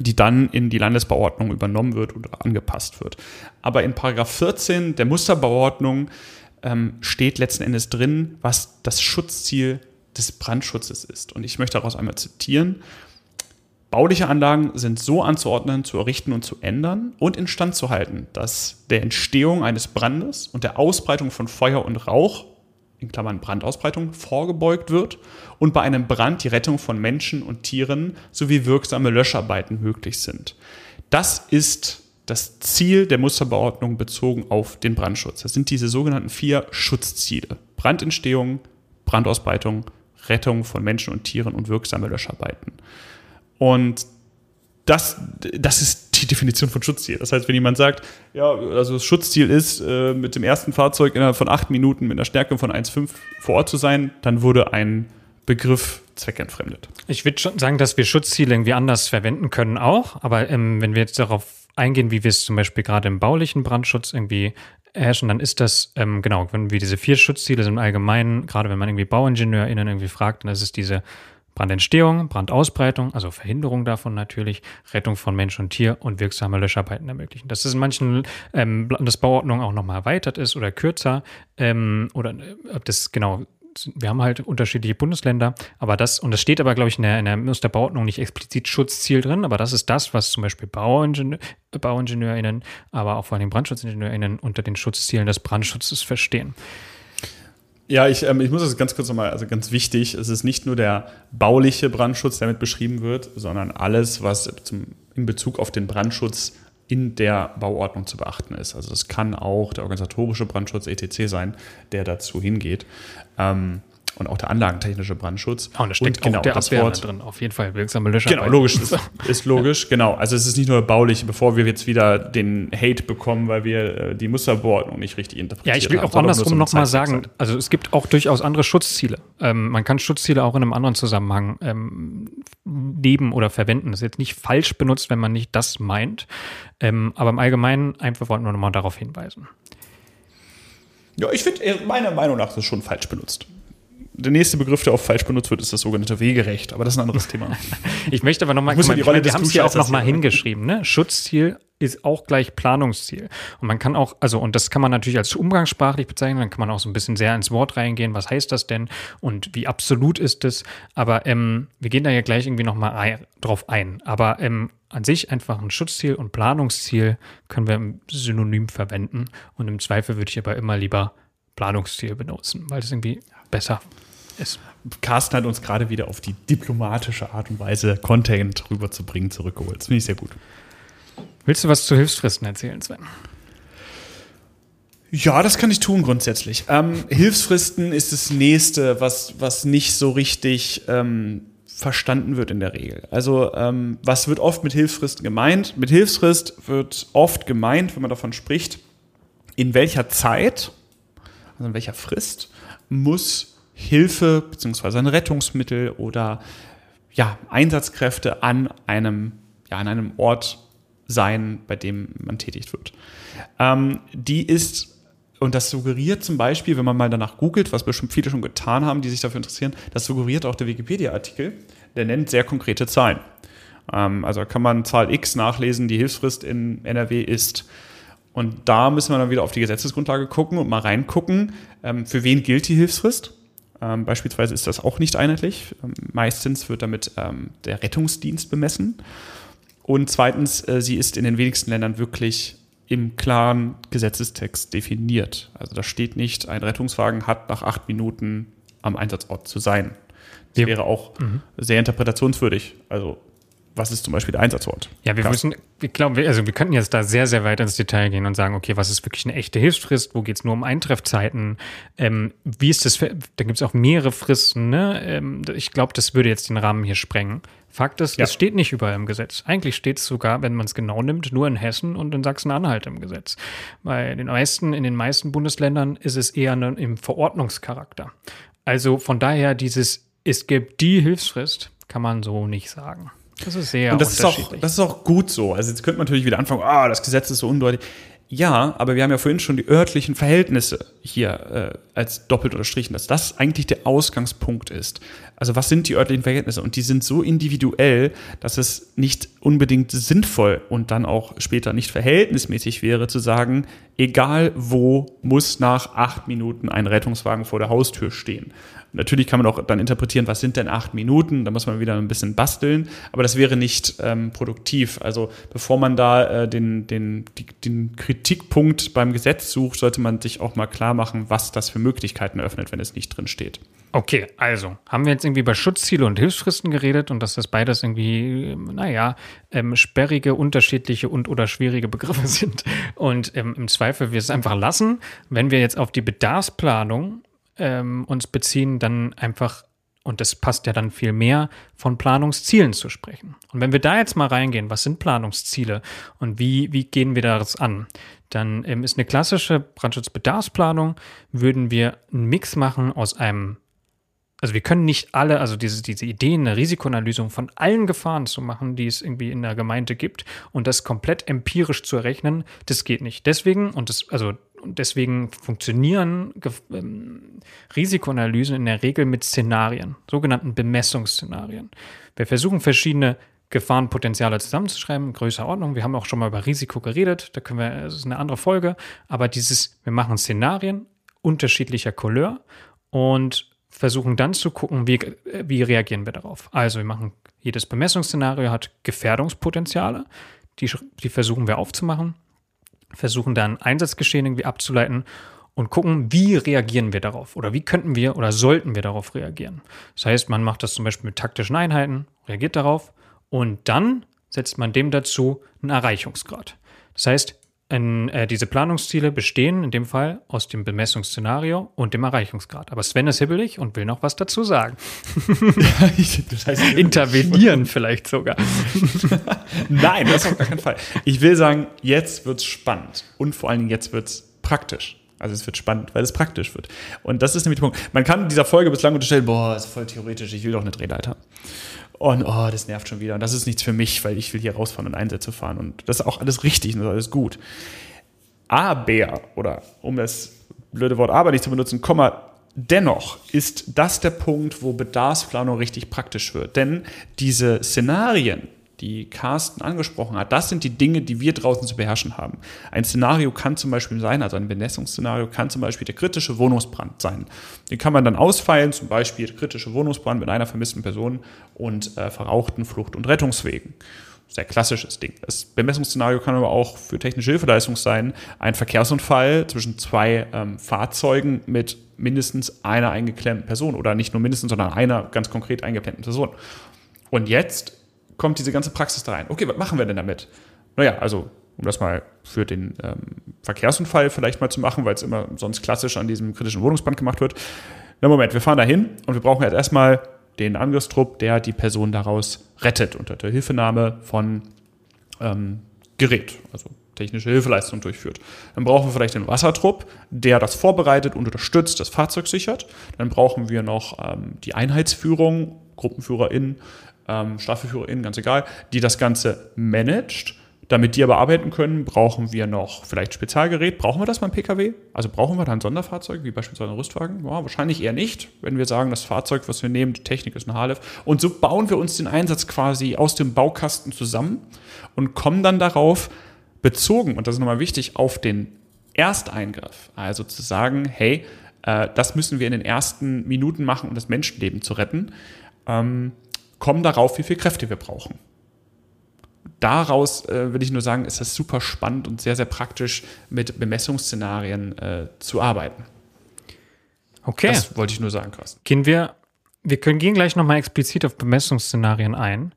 die dann in die Landesbauordnung übernommen wird oder angepasst wird. Aber in Paragraph 14 der Musterbauordnung ähm, steht letzten Endes drin, was das Schutzziel des Brandschutzes ist. Und ich möchte daraus einmal zitieren. Bauliche Anlagen sind so anzuordnen, zu errichten und zu ändern und instand zu halten, dass der Entstehung eines Brandes und der Ausbreitung von Feuer und Rauch, in Klammern Brandausbreitung, vorgebeugt wird und bei einem Brand die Rettung von Menschen und Tieren sowie wirksame Löscharbeiten möglich sind. Das ist das Ziel der Musterbeordnung bezogen auf den Brandschutz. Das sind diese sogenannten vier Schutzziele. Brandentstehung, Brandausbreitung, Rettung von Menschen und Tieren und wirksame Löscharbeiten. Und das, das ist die Definition von Schutzziel. Das heißt, wenn jemand sagt, ja, also das Schutzziel ist, äh, mit dem ersten Fahrzeug innerhalb von acht Minuten mit einer Stärke von 1,5 vor Ort zu sein, dann wurde ein Begriff zweckentfremdet. Ich würde schon sagen, dass wir Schutzziele irgendwie anders verwenden können auch, aber ähm, wenn wir jetzt darauf eingehen, wie wir es zum Beispiel gerade im baulichen Brandschutz irgendwie herrschen, dann ist das, ähm, genau, wenn wir diese vier Schutzziele sind im Allgemeinen, gerade wenn man irgendwie BauingenieurInnen irgendwie fragt, dann ist es diese Brandentstehung, Brandausbreitung, also Verhinderung davon natürlich, Rettung von Mensch und Tier und wirksame Löscharbeiten ermöglichen. Dass es in manchen ähm, Landesbauordnungen auch nochmal erweitert ist oder kürzer ähm, oder äh, ob das genau wir haben halt unterschiedliche Bundesländer, aber das, und das steht aber, glaube ich, in der, in der Musterbauordnung nicht explizit Schutzziel drin, aber das ist das, was zum Beispiel Bauingenieur, BauingenieurInnen, aber auch vor allem BrandschutzingenieurInnen unter den Schutzzielen des Brandschutzes verstehen. Ja, ich, ähm, ich muss das ganz kurz nochmal, also ganz wichtig, es ist nicht nur der bauliche Brandschutz, der mit beschrieben wird, sondern alles, was zum, in Bezug auf den Brandschutz in der Bauordnung zu beachten ist. Also das kann auch der organisatorische Brandschutz ETC sein, der dazu hingeht. Ähm, und auch der anlagentechnische Brandschutz. Oh, und da steckt und, genau, der Abwehr drin, auf jeden Fall, wirksame Löscharbeit. Genau, logisch, ist, ist, logisch, genau. Also es ist nicht nur baulich, bevor wir jetzt wieder den Hate bekommen, weil wir äh, die Musterbeordnung nicht richtig interpretieren. Ja, ich will auch andersrum nochmal sagen, also es gibt auch durchaus andere Schutzziele. Ähm, man kann Schutzziele auch in einem anderen Zusammenhang ähm, nehmen oder verwenden. Das ist jetzt nicht falsch benutzt, wenn man nicht das meint, ähm, aber im Allgemeinen einfach wollten wir nochmal darauf hinweisen. Ja, ich finde, äh, meiner Meinung nach ist es schon falsch benutzt der nächste Begriff, der auch falsch benutzt wird, ist das sogenannte Wegerecht. Aber das ist ein anderes Thema. ich möchte aber nochmal, wir haben es hier auch nochmal hingeschrieben. Ne? Schutzziel ist auch gleich Planungsziel. Und man kann auch, also, und das kann man natürlich als umgangssprachlich bezeichnen, dann kann man auch so ein bisschen sehr ins Wort reingehen, was heißt das denn und wie absolut ist es. Aber ähm, wir gehen da ja gleich irgendwie nochmal ein, drauf ein. Aber ähm, an sich einfach ein Schutzziel und Planungsziel können wir synonym verwenden. Und im Zweifel würde ich aber immer lieber Planungsziel benutzen, weil das irgendwie besser ist. Carsten hat uns gerade wieder auf die diplomatische Art und Weise Content rüberzubringen zurückgeholt. Das finde ich sehr gut. Willst du was zu Hilfsfristen erzählen, Sven? Ja, das kann ich tun grundsätzlich. Ähm, Hilfsfristen ist das nächste, was, was nicht so richtig ähm, verstanden wird in der Regel. Also ähm, was wird oft mit Hilfsfristen gemeint? Mit Hilfsfrist wird oft gemeint, wenn man davon spricht, in welcher Zeit, also in welcher Frist muss Hilfe bzw. ein Rettungsmittel oder ja, Einsatzkräfte an einem, ja, an einem Ort sein, bei dem man tätigt wird. Ähm, die ist, und das suggeriert zum Beispiel, wenn man mal danach googelt, was bestimmt viele schon getan haben, die sich dafür interessieren, das suggeriert auch der Wikipedia-Artikel, der nennt sehr konkrete Zahlen. Ähm, also kann man Zahl X nachlesen, die Hilfsfrist in NRW ist und da müssen wir dann wieder auf die Gesetzesgrundlage gucken und mal reingucken, ähm, für wen gilt die Hilfsfrist. Ähm, beispielsweise ist das auch nicht einheitlich. Ähm, meistens wird damit der Rettungsdienst bemessen. Und zweitens, äh, sie ist in den wenigsten Ländern wirklich im klaren Gesetzestext definiert. Also da steht nicht, ein Rettungswagen hat nach acht Minuten am Einsatzort zu sein. Das wäre auch mhm. sehr interpretationswürdig. Also was ist zum Beispiel der Einsatzort? Ja, wir müssen, ich glaube, also wir könnten jetzt da sehr, sehr weit ins Detail gehen und sagen, okay, was ist wirklich eine echte Hilfsfrist? Wo geht es nur um Eintreffzeiten? Ähm, wie ist das? Da gibt es auch mehrere Fristen. Ne? Ähm, ich glaube, das würde jetzt den Rahmen hier sprengen. Fakt ist, ja. es steht nicht überall im Gesetz. Eigentlich steht es sogar, wenn man es genau nimmt, nur in Hessen und in Sachsen-Anhalt im Gesetz. Bei den meisten, in den meisten Bundesländern ist es eher ne, im Verordnungscharakter. Also von daher dieses, es gibt die Hilfsfrist, kann man so nicht sagen. Das ist sehr und das ist auch Das ist auch gut so. Also jetzt könnte man natürlich wieder anfangen, ah, das Gesetz ist so undeutig. Ja, aber wir haben ja vorhin schon die örtlichen Verhältnisse hier äh, als doppelt unterstrichen, dass das eigentlich der Ausgangspunkt ist. Also was sind die örtlichen Verhältnisse? Und die sind so individuell, dass es nicht unbedingt sinnvoll und dann auch später nicht verhältnismäßig wäre zu sagen, egal wo muss nach acht Minuten ein Rettungswagen vor der Haustür stehen. Natürlich kann man auch dann interpretieren, was sind denn acht Minuten? Da muss man wieder ein bisschen basteln, aber das wäre nicht ähm, produktiv. Also bevor man da äh, den, den, die, den Kritikpunkt beim Gesetz sucht, sollte man sich auch mal klar machen, was das für Möglichkeiten eröffnet, wenn es nicht drin steht. Okay, also haben wir jetzt irgendwie über Schutzziele und Hilfsfristen geredet und dass das beides irgendwie, naja, ähm, sperrige, unterschiedliche und oder schwierige Begriffe sind. Und ähm, im Zweifel wir es einfach lassen. Wenn wir jetzt auf die Bedarfsplanung ähm, uns beziehen, dann einfach, und das passt ja dann viel mehr, von Planungszielen zu sprechen. Und wenn wir da jetzt mal reingehen, was sind Planungsziele und wie, wie gehen wir das an? Dann ähm, ist eine klassische Brandschutzbedarfsplanung, würden wir einen Mix machen aus einem also wir können nicht alle, also diese, diese Idee, eine Risikoanalyse von allen Gefahren zu machen, die es irgendwie in der Gemeinde gibt und das komplett empirisch zu errechnen, das geht nicht. Deswegen, und das, also deswegen funktionieren ähm, Risikoanalysen in der Regel mit Szenarien, sogenannten Bemessungsszenarien. Wir versuchen verschiedene Gefahrenpotenziale zusammenzuschreiben, größer Ordnung. Wir haben auch schon mal über Risiko geredet, da können wir, das ist eine andere Folge, aber dieses, wir machen Szenarien unterschiedlicher Couleur und versuchen dann zu gucken, wie, wie reagieren wir darauf. Also wir machen, jedes Bemessungsszenario hat Gefährdungspotenziale, die, die versuchen wir aufzumachen, versuchen dann Einsatzgeschehen irgendwie abzuleiten und gucken, wie reagieren wir darauf oder wie könnten wir oder sollten wir darauf reagieren. Das heißt, man macht das zum Beispiel mit taktischen Einheiten, reagiert darauf und dann setzt man dem dazu einen Erreichungsgrad. Das heißt, in, äh, diese Planungsziele bestehen in dem Fall aus dem Bemessungsszenario und dem Erreichungsgrad. Aber Sven ist hibbelig und will noch was dazu sagen. das heißt, Intervenieren vielleicht sogar. Nein, das auf gar keinen Fall. Ich will sagen, jetzt wird es spannend und vor allen Dingen jetzt wird es praktisch. Also es wird spannend, weil es praktisch wird. Und das ist nämlich der Punkt. Man kann dieser Folge bislang unterstellen, boah, ist voll theoretisch, ich will doch eine Drehleiter. Und oh, das nervt schon wieder. Und das ist nichts für mich, weil ich will hier rausfahren und Einsätze fahren. Und das ist auch alles richtig und alles gut. Aber, oder um das blöde Wort aber nicht zu benutzen, Komma, dennoch ist das der Punkt, wo Bedarfsplanung richtig praktisch wird. Denn diese Szenarien, die Carsten angesprochen hat, das sind die Dinge, die wir draußen zu beherrschen haben. Ein Szenario kann zum Beispiel sein, also ein Benessungsszenario kann zum Beispiel der kritische Wohnungsbrand sein. Den kann man dann ausfeilen, zum Beispiel der kritische Wohnungsbrand mit einer vermissten Person und äh, verrauchten Flucht- und Rettungswegen. Sehr klassisches Ding. Das Bemessungsszenario kann aber auch für technische Hilfeleistung sein. Ein Verkehrsunfall zwischen zwei ähm, Fahrzeugen mit mindestens einer eingeklemmten Person oder nicht nur mindestens, sondern einer ganz konkret eingeklemmten Person. Und jetzt kommt diese ganze Praxis da rein. Okay, was machen wir denn damit? Naja, also um das mal für den ähm, Verkehrsunfall vielleicht mal zu machen, weil es immer sonst klassisch an diesem kritischen Wohnungsband gemacht wird. Na Moment, wir fahren da hin und wir brauchen jetzt erstmal den Angriffstrupp, der die Person daraus rettet unter der Hilfenahme von ähm, Gerät, also technische Hilfeleistung durchführt. Dann brauchen wir vielleicht den Wassertrupp, der das vorbereitet und unterstützt, das Fahrzeug sichert. Dann brauchen wir noch ähm, die Einheitsführung, GruppenführerInnen, ähm, StaffelführerInnen, ganz egal, die das Ganze managt. Damit die aber arbeiten können, brauchen wir noch vielleicht Spezialgerät. Brauchen wir das beim Pkw? Also brauchen wir da ein Sonderfahrzeug, wie beispielsweise ein Rüstwagen? Ja, wahrscheinlich eher nicht, wenn wir sagen, das Fahrzeug, was wir nehmen, die Technik ist ein Halef. Und so bauen wir uns den Einsatz quasi aus dem Baukasten zusammen und kommen dann darauf, bezogen, und das ist nochmal wichtig, auf den Ersteingriff. Also zu sagen, hey, äh, das müssen wir in den ersten Minuten machen, um das Menschenleben zu retten. Ähm, kommen darauf, wie viel Kräfte wir brauchen. Daraus äh, will ich nur sagen, ist es super spannend und sehr, sehr praktisch, mit Bemessungsszenarien äh, zu arbeiten. Okay. Das wollte ich nur sagen, Carsten. Gehen wir, wir können gehen gleich nochmal explizit auf Bemessungsszenarien ein.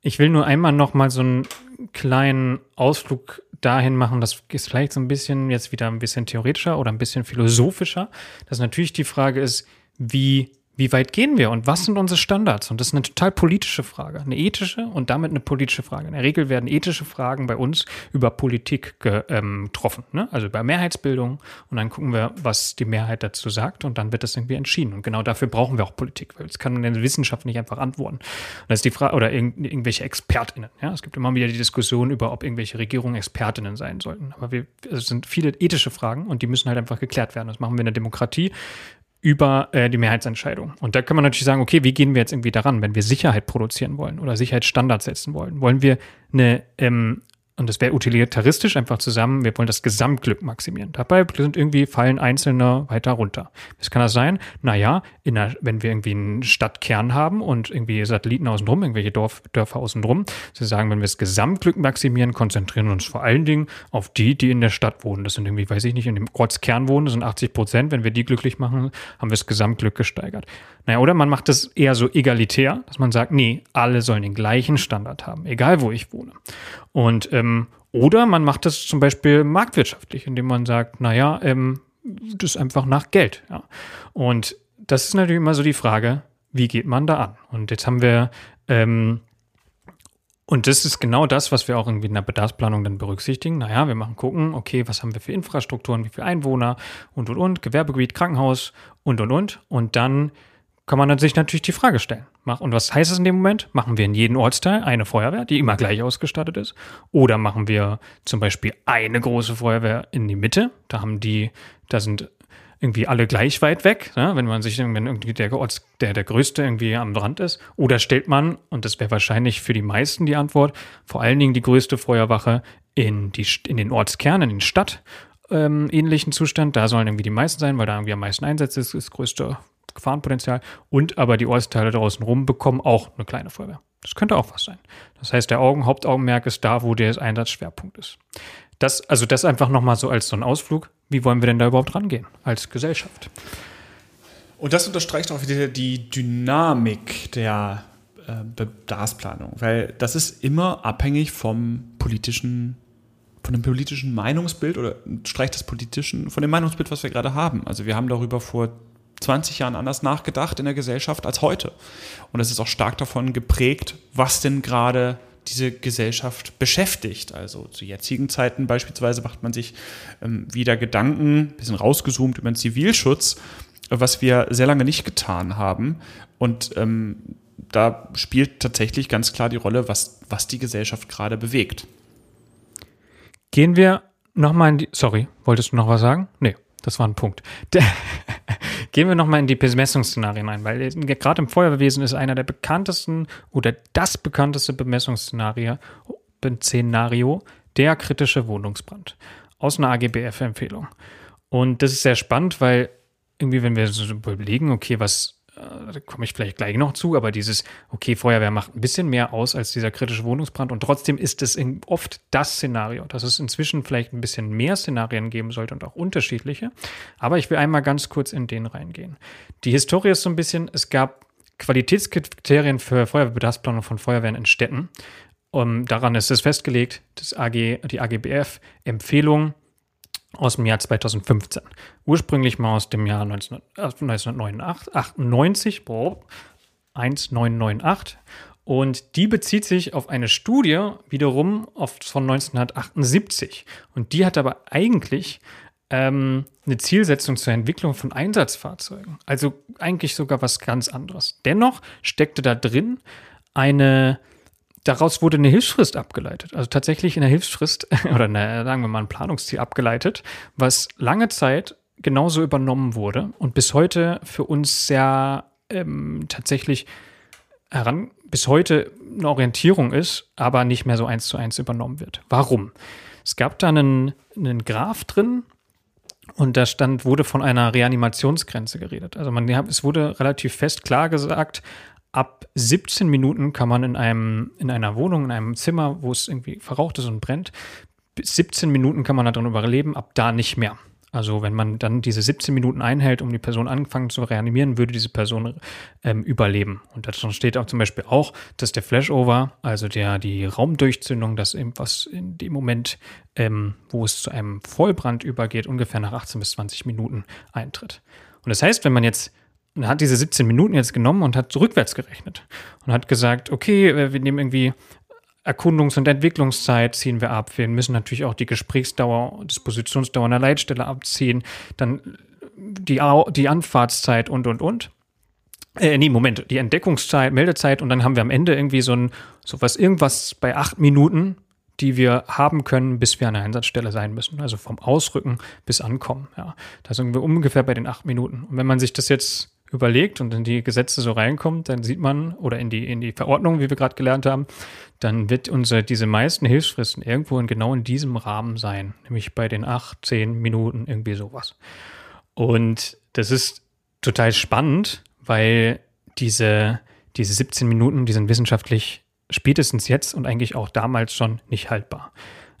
Ich will nur einmal nochmal so einen kleinen Ausflug dahin machen, das ist vielleicht so ein bisschen jetzt wieder ein bisschen theoretischer oder ein bisschen philosophischer, dass natürlich die Frage ist, wie wie weit gehen wir und was sind unsere Standards? Und das ist eine total politische Frage, eine ethische und damit eine politische Frage. In der Regel werden ethische Fragen bei uns über Politik ähm, getroffen, ne? also über Mehrheitsbildung. Und dann gucken wir, was die Mehrheit dazu sagt und dann wird das irgendwie entschieden. Und genau dafür brauchen wir auch Politik, weil es kann in der Wissenschaft nicht einfach antworten. Und das ist die Frage, oder irg irgendwelche ExpertInnen. Ja? Es gibt immer wieder die Diskussion über, ob irgendwelche Regierungen ExpertInnen sein sollten. Aber wir, es sind viele ethische Fragen und die müssen halt einfach geklärt werden. Das machen wir in der Demokratie über äh, die Mehrheitsentscheidung. Und da kann man natürlich sagen, okay, wie gehen wir jetzt irgendwie daran, wenn wir Sicherheit produzieren wollen oder Sicherheitsstandards setzen wollen? Wollen wir eine ähm, und das wäre utilitaristisch einfach zusammen, wir wollen das Gesamtglück maximieren. Dabei sind irgendwie fallen einzelne weiter runter. Was kann das sein? Naja, in einer, wenn wir irgendwie einen Stadtkern haben und irgendwie Satelliten außenrum, irgendwelche Dorf, Dörfer außenrum, sie sagen, wenn wir das Gesamtglück maximieren, konzentrieren wir uns vor allen Dingen auf die, die in der Stadt wohnen. Das sind irgendwie, weiß ich nicht, in dem Ortskern wohnen, das sind 80 Prozent. Wenn wir die glücklich machen, haben wir das Gesamtglück gesteigert. Naja, oder man macht das eher so egalitär, dass man sagt, nee, alle sollen den gleichen Standard haben, egal wo ich wohne. Und ähm, oder man macht das zum Beispiel marktwirtschaftlich, indem man sagt, naja, ähm, das ist einfach nach Geld. Ja. Und das ist natürlich immer so die Frage, wie geht man da an? Und jetzt haben wir, ähm, und das ist genau das, was wir auch irgendwie in der Bedarfsplanung dann berücksichtigen. Naja, wir machen gucken, okay, was haben wir für Infrastrukturen, wie viele Einwohner und, und, und, Gewerbegebiet, Krankenhaus und, und, und. Und dann kann man sich natürlich die Frage stellen. Und was heißt es in dem Moment? Machen wir in jedem Ortsteil eine Feuerwehr, die immer gleich ausgestattet ist? Oder machen wir zum Beispiel eine große Feuerwehr in die Mitte? Da haben die, da sind irgendwie alle gleich weit weg, ne? wenn man sich, wenn irgendwie der, Orts, der, der größte irgendwie am Rand ist. Oder stellt man, und das wäre wahrscheinlich für die meisten die Antwort, vor allen Dingen die größte Feuerwache in, die, in den Ortskern, in den Stadt, ähm, ähnlichen Zustand. Da sollen irgendwie die meisten sein, weil da irgendwie am meisten Einsatz ist, das größte Gefahrenpotenzial und aber die Ortsteile draußen rum bekommen auch eine kleine Feuerwehr. Das könnte auch was sein. Das heißt, der Augen, Hauptaugenmerk ist da, wo der Einsatzschwerpunkt ist. Das, also das einfach nochmal so als so ein Ausflug. Wie wollen wir denn da überhaupt rangehen als Gesellschaft? Und das unterstreicht auch wieder die Dynamik der äh, Bedarfsplanung, weil das ist immer abhängig vom politischen von dem politischen Meinungsbild oder streicht das politischen, von dem Meinungsbild, was wir gerade haben. Also wir haben darüber vor 20 Jahren anders nachgedacht in der Gesellschaft als heute. Und es ist auch stark davon geprägt, was denn gerade diese Gesellschaft beschäftigt. Also zu jetzigen Zeiten beispielsweise macht man sich ähm, wieder Gedanken, ein bisschen rausgezoomt über den Zivilschutz, was wir sehr lange nicht getan haben. Und ähm, da spielt tatsächlich ganz klar die Rolle, was, was die Gesellschaft gerade bewegt. Gehen wir nochmal in die. Sorry, wolltest du noch was sagen? Nee, das war ein Punkt. Gehen wir nochmal in die Bemessungsszenarien ein, weil gerade im Feuerwehrwesen ist einer der bekanntesten oder das bekannteste Bemessungsszenario Szenario der kritische Wohnungsbrand aus einer AGBF-Empfehlung. Und das ist sehr spannend, weil irgendwie, wenn wir so überlegen, okay, was äh, da komme ich vielleicht gleich noch zu, aber dieses, okay, Feuerwehr macht ein bisschen mehr aus als dieser kritische Wohnungsbrand und trotzdem ist es oft das Szenario, dass es inzwischen vielleicht ein bisschen mehr Szenarien geben sollte und auch unterschiedliche. Aber ich will einmal ganz kurz in den reingehen. Die Historie ist so ein bisschen, es gab Qualitätskriterien für Feuerwehrbedarfsplanung von Feuerwehren in Städten. Um, daran ist es festgelegt, das AG, die AGBF-Empfehlung aus dem Jahr 2015. Ursprünglich mal aus dem Jahr 19, 1998, äh, 1998. Und die bezieht sich auf eine Studie wiederum von 1978. Und die hat aber eigentlich ähm, eine Zielsetzung zur Entwicklung von Einsatzfahrzeugen. Also eigentlich sogar was ganz anderes. Dennoch steckte da drin eine daraus wurde eine Hilfsfrist abgeleitet. Also tatsächlich eine Hilfsfrist oder eine, sagen wir mal ein Planungsziel abgeleitet, was lange Zeit genauso übernommen wurde und bis heute für uns sehr ähm, tatsächlich heran, bis heute eine Orientierung ist, aber nicht mehr so eins zu eins übernommen wird. Warum? Es gab da einen, einen Graph drin, und da stand, wurde von einer Reanimationsgrenze geredet. Also man, es wurde relativ fest klar gesagt, ab 17 Minuten kann man in einem, in einer Wohnung, in einem Zimmer, wo es irgendwie verraucht ist und brennt, bis 17 Minuten kann man da drin überleben, ab da nicht mehr. Also wenn man dann diese 17 Minuten einhält, um die Person anfangen zu reanimieren, würde diese Person ähm, überleben. Und dazu steht auch zum Beispiel auch, dass der Flashover, also der, die Raumdurchzündung, das eben was in dem Moment, ähm, wo es zu einem Vollbrand übergeht, ungefähr nach 18 bis 20 Minuten eintritt. Und das heißt, wenn man jetzt und hat diese 17 Minuten jetzt genommen und hat rückwärts gerechnet und hat gesagt, okay, äh, wir nehmen irgendwie Erkundungs- und Entwicklungszeit ziehen wir ab. Wir müssen natürlich auch die Gesprächsdauer, Dispositionsdauer einer Leitstelle abziehen, dann die, die Anfahrtszeit und, und, und. Äh, nee, Moment, die Entdeckungszeit, Meldezeit und dann haben wir am Ende irgendwie so ein, so was, irgendwas bei acht Minuten, die wir haben können, bis wir an der Einsatzstelle sein müssen. Also vom Ausrücken bis Ankommen. Ja, da sind wir ungefähr bei den acht Minuten. Und wenn man sich das jetzt überlegt und in die Gesetze so reinkommt, dann sieht man, oder in die, in die Verordnung, wie wir gerade gelernt haben, dann wird unsere, diese meisten Hilfsfristen irgendwo in, genau in diesem Rahmen sein, nämlich bei den acht, zehn Minuten, irgendwie sowas. Und das ist total spannend, weil diese, diese 17 Minuten, die sind wissenschaftlich spätestens jetzt und eigentlich auch damals schon nicht haltbar.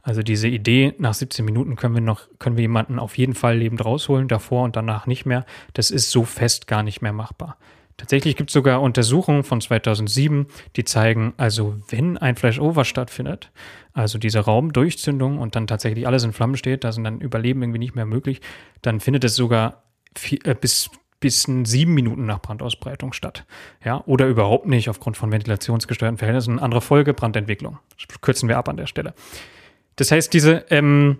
Also diese Idee, nach 17 Minuten können wir noch, können wir jemanden auf jeden Fall lebend rausholen, davor und danach nicht mehr, das ist so fest gar nicht mehr machbar. Tatsächlich gibt es sogar Untersuchungen von 2007, die zeigen, also wenn ein Flashover stattfindet, also diese Raumdurchzündung und dann tatsächlich alles in Flammen steht, da sind dann Überleben irgendwie nicht mehr möglich, dann findet es sogar vier, äh, bis bis sieben Minuten nach Brandausbreitung statt. Ja, oder überhaupt nicht aufgrund von ventilationsgesteuerten Verhältnissen. Andere Folge, Brandentwicklung. Das kürzen wir ab an der Stelle. Das heißt, diese, ähm,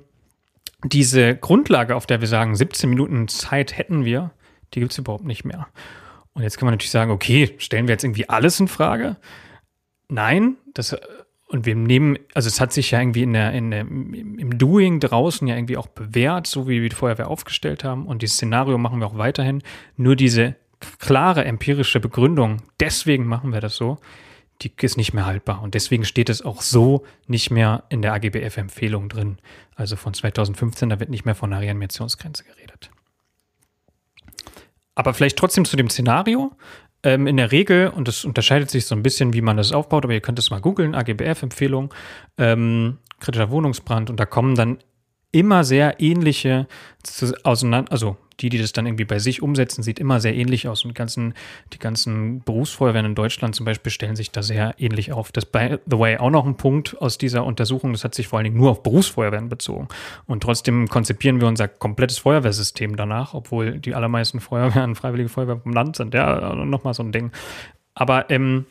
diese Grundlage, auf der wir sagen, 17 Minuten Zeit hätten wir, die gibt es überhaupt nicht mehr. Und jetzt kann man natürlich sagen, okay, stellen wir jetzt irgendwie alles in Frage? Nein, das und wir nehmen, also es hat sich ja irgendwie in der, in der, im Doing draußen ja irgendwie auch bewährt, so wie wir die Feuerwehr aufgestellt haben. Und dieses Szenario machen wir auch weiterhin. Nur diese klare empirische Begründung, deswegen machen wir das so, die ist nicht mehr haltbar. Und deswegen steht es auch so nicht mehr in der AGBF-Empfehlung drin. Also von 2015, da wird nicht mehr von einer Reanimationsgrenze geredet. Aber vielleicht trotzdem zu dem Szenario. Ähm, in der Regel, und das unterscheidet sich so ein bisschen, wie man das aufbaut, aber ihr könnt es mal googeln, AGBF-Empfehlung, ähm, kritischer Wohnungsbrand, und da kommen dann immer sehr ähnliche also die, die das dann irgendwie bei sich umsetzen, sieht immer sehr ähnlich aus. Und die ganzen, die ganzen Berufsfeuerwehren in Deutschland zum Beispiel stellen sich da sehr ähnlich auf. Das by the way auch noch ein Punkt aus dieser Untersuchung, das hat sich vor allen Dingen nur auf Berufsfeuerwehren bezogen. Und trotzdem konzipieren wir unser komplettes Feuerwehrsystem danach, obwohl die allermeisten Feuerwehren Freiwillige Feuerwehr vom Land sind. Ja, nochmal so ein Ding. Aber ähm,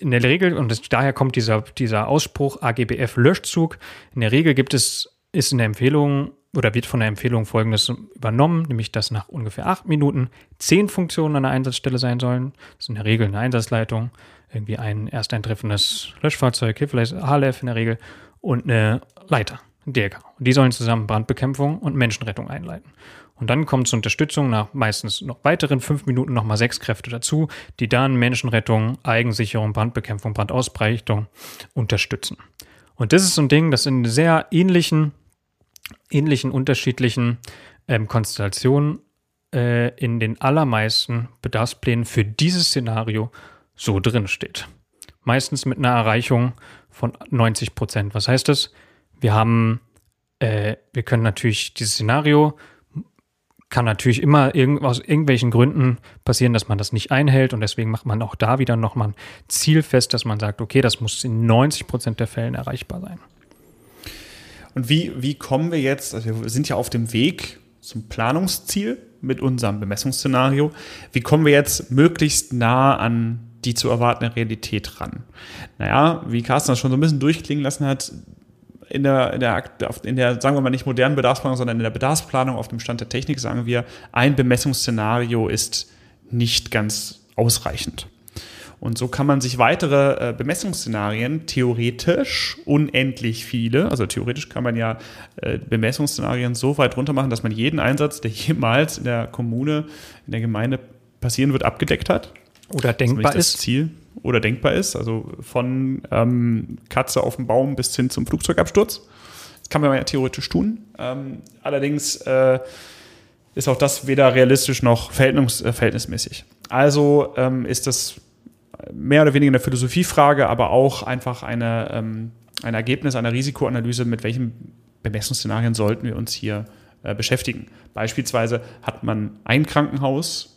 in der Regel, und das, daher kommt dieser, dieser Ausspruch AGBF Löschzug, in der Regel gibt es, ist in der Empfehlung oder wird von der Empfehlung folgendes übernommen, nämlich dass nach ungefähr acht Minuten zehn Funktionen an der Einsatzstelle sein sollen. Das ist in der Regel eine Einsatzleitung, irgendwie ein erst eintreffendes Löschfahrzeug, hier vielleicht HLF in der Regel und eine Leiter, ein DLK. Und die sollen zusammen Brandbekämpfung und Menschenrettung einleiten. Und dann kommt zur Unterstützung nach meistens noch weiteren fünf Minuten nochmal sechs Kräfte dazu, die dann Menschenrettung, Eigensicherung, Brandbekämpfung, Brandausbreitung unterstützen. Und das ist so ein Ding, das in sehr ähnlichen ähnlichen unterschiedlichen ähm, Konstellationen äh, in den allermeisten Bedarfsplänen für dieses Szenario so drin steht. Meistens mit einer Erreichung von 90 Prozent. Was heißt das? Wir haben, äh, wir können natürlich dieses Szenario kann natürlich immer irgend, aus irgendwelchen Gründen passieren, dass man das nicht einhält und deswegen macht man auch da wieder nochmal ein Ziel fest, dass man sagt, okay, das muss in 90 Prozent der Fällen erreichbar sein. Und wie, wie kommen wir jetzt, also wir sind ja auf dem Weg zum Planungsziel mit unserem Bemessungsszenario, wie kommen wir jetzt möglichst nah an die zu erwartende Realität ran? Naja, wie Carsten das schon so ein bisschen durchklingen lassen hat, in der, in der, in der, sagen wir mal nicht modernen Bedarfsplanung, sondern in der Bedarfsplanung auf dem Stand der Technik sagen wir, ein Bemessungsszenario ist nicht ganz ausreichend. Und so kann man sich weitere äh, Bemessungsszenarien, theoretisch unendlich viele, also theoretisch kann man ja äh, Bemessungsszenarien so weit runter machen, dass man jeden Einsatz, der jemals in der Kommune, in der Gemeinde passieren wird, abgedeckt hat. Oder denkbar das ist. Ziel oder denkbar ist, also von ähm, Katze auf dem Baum bis hin zum Flugzeugabsturz. Das kann man ja theoretisch tun. Ähm, allerdings äh, ist auch das weder realistisch noch verhältnis, äh, verhältnismäßig. Also ähm, ist das mehr oder weniger eine Philosophiefrage, aber auch einfach eine, ähm, ein Ergebnis einer Risikoanalyse, mit welchen Bemessungsszenarien sollten wir uns hier äh, beschäftigen. Beispielsweise hat man ein Krankenhaus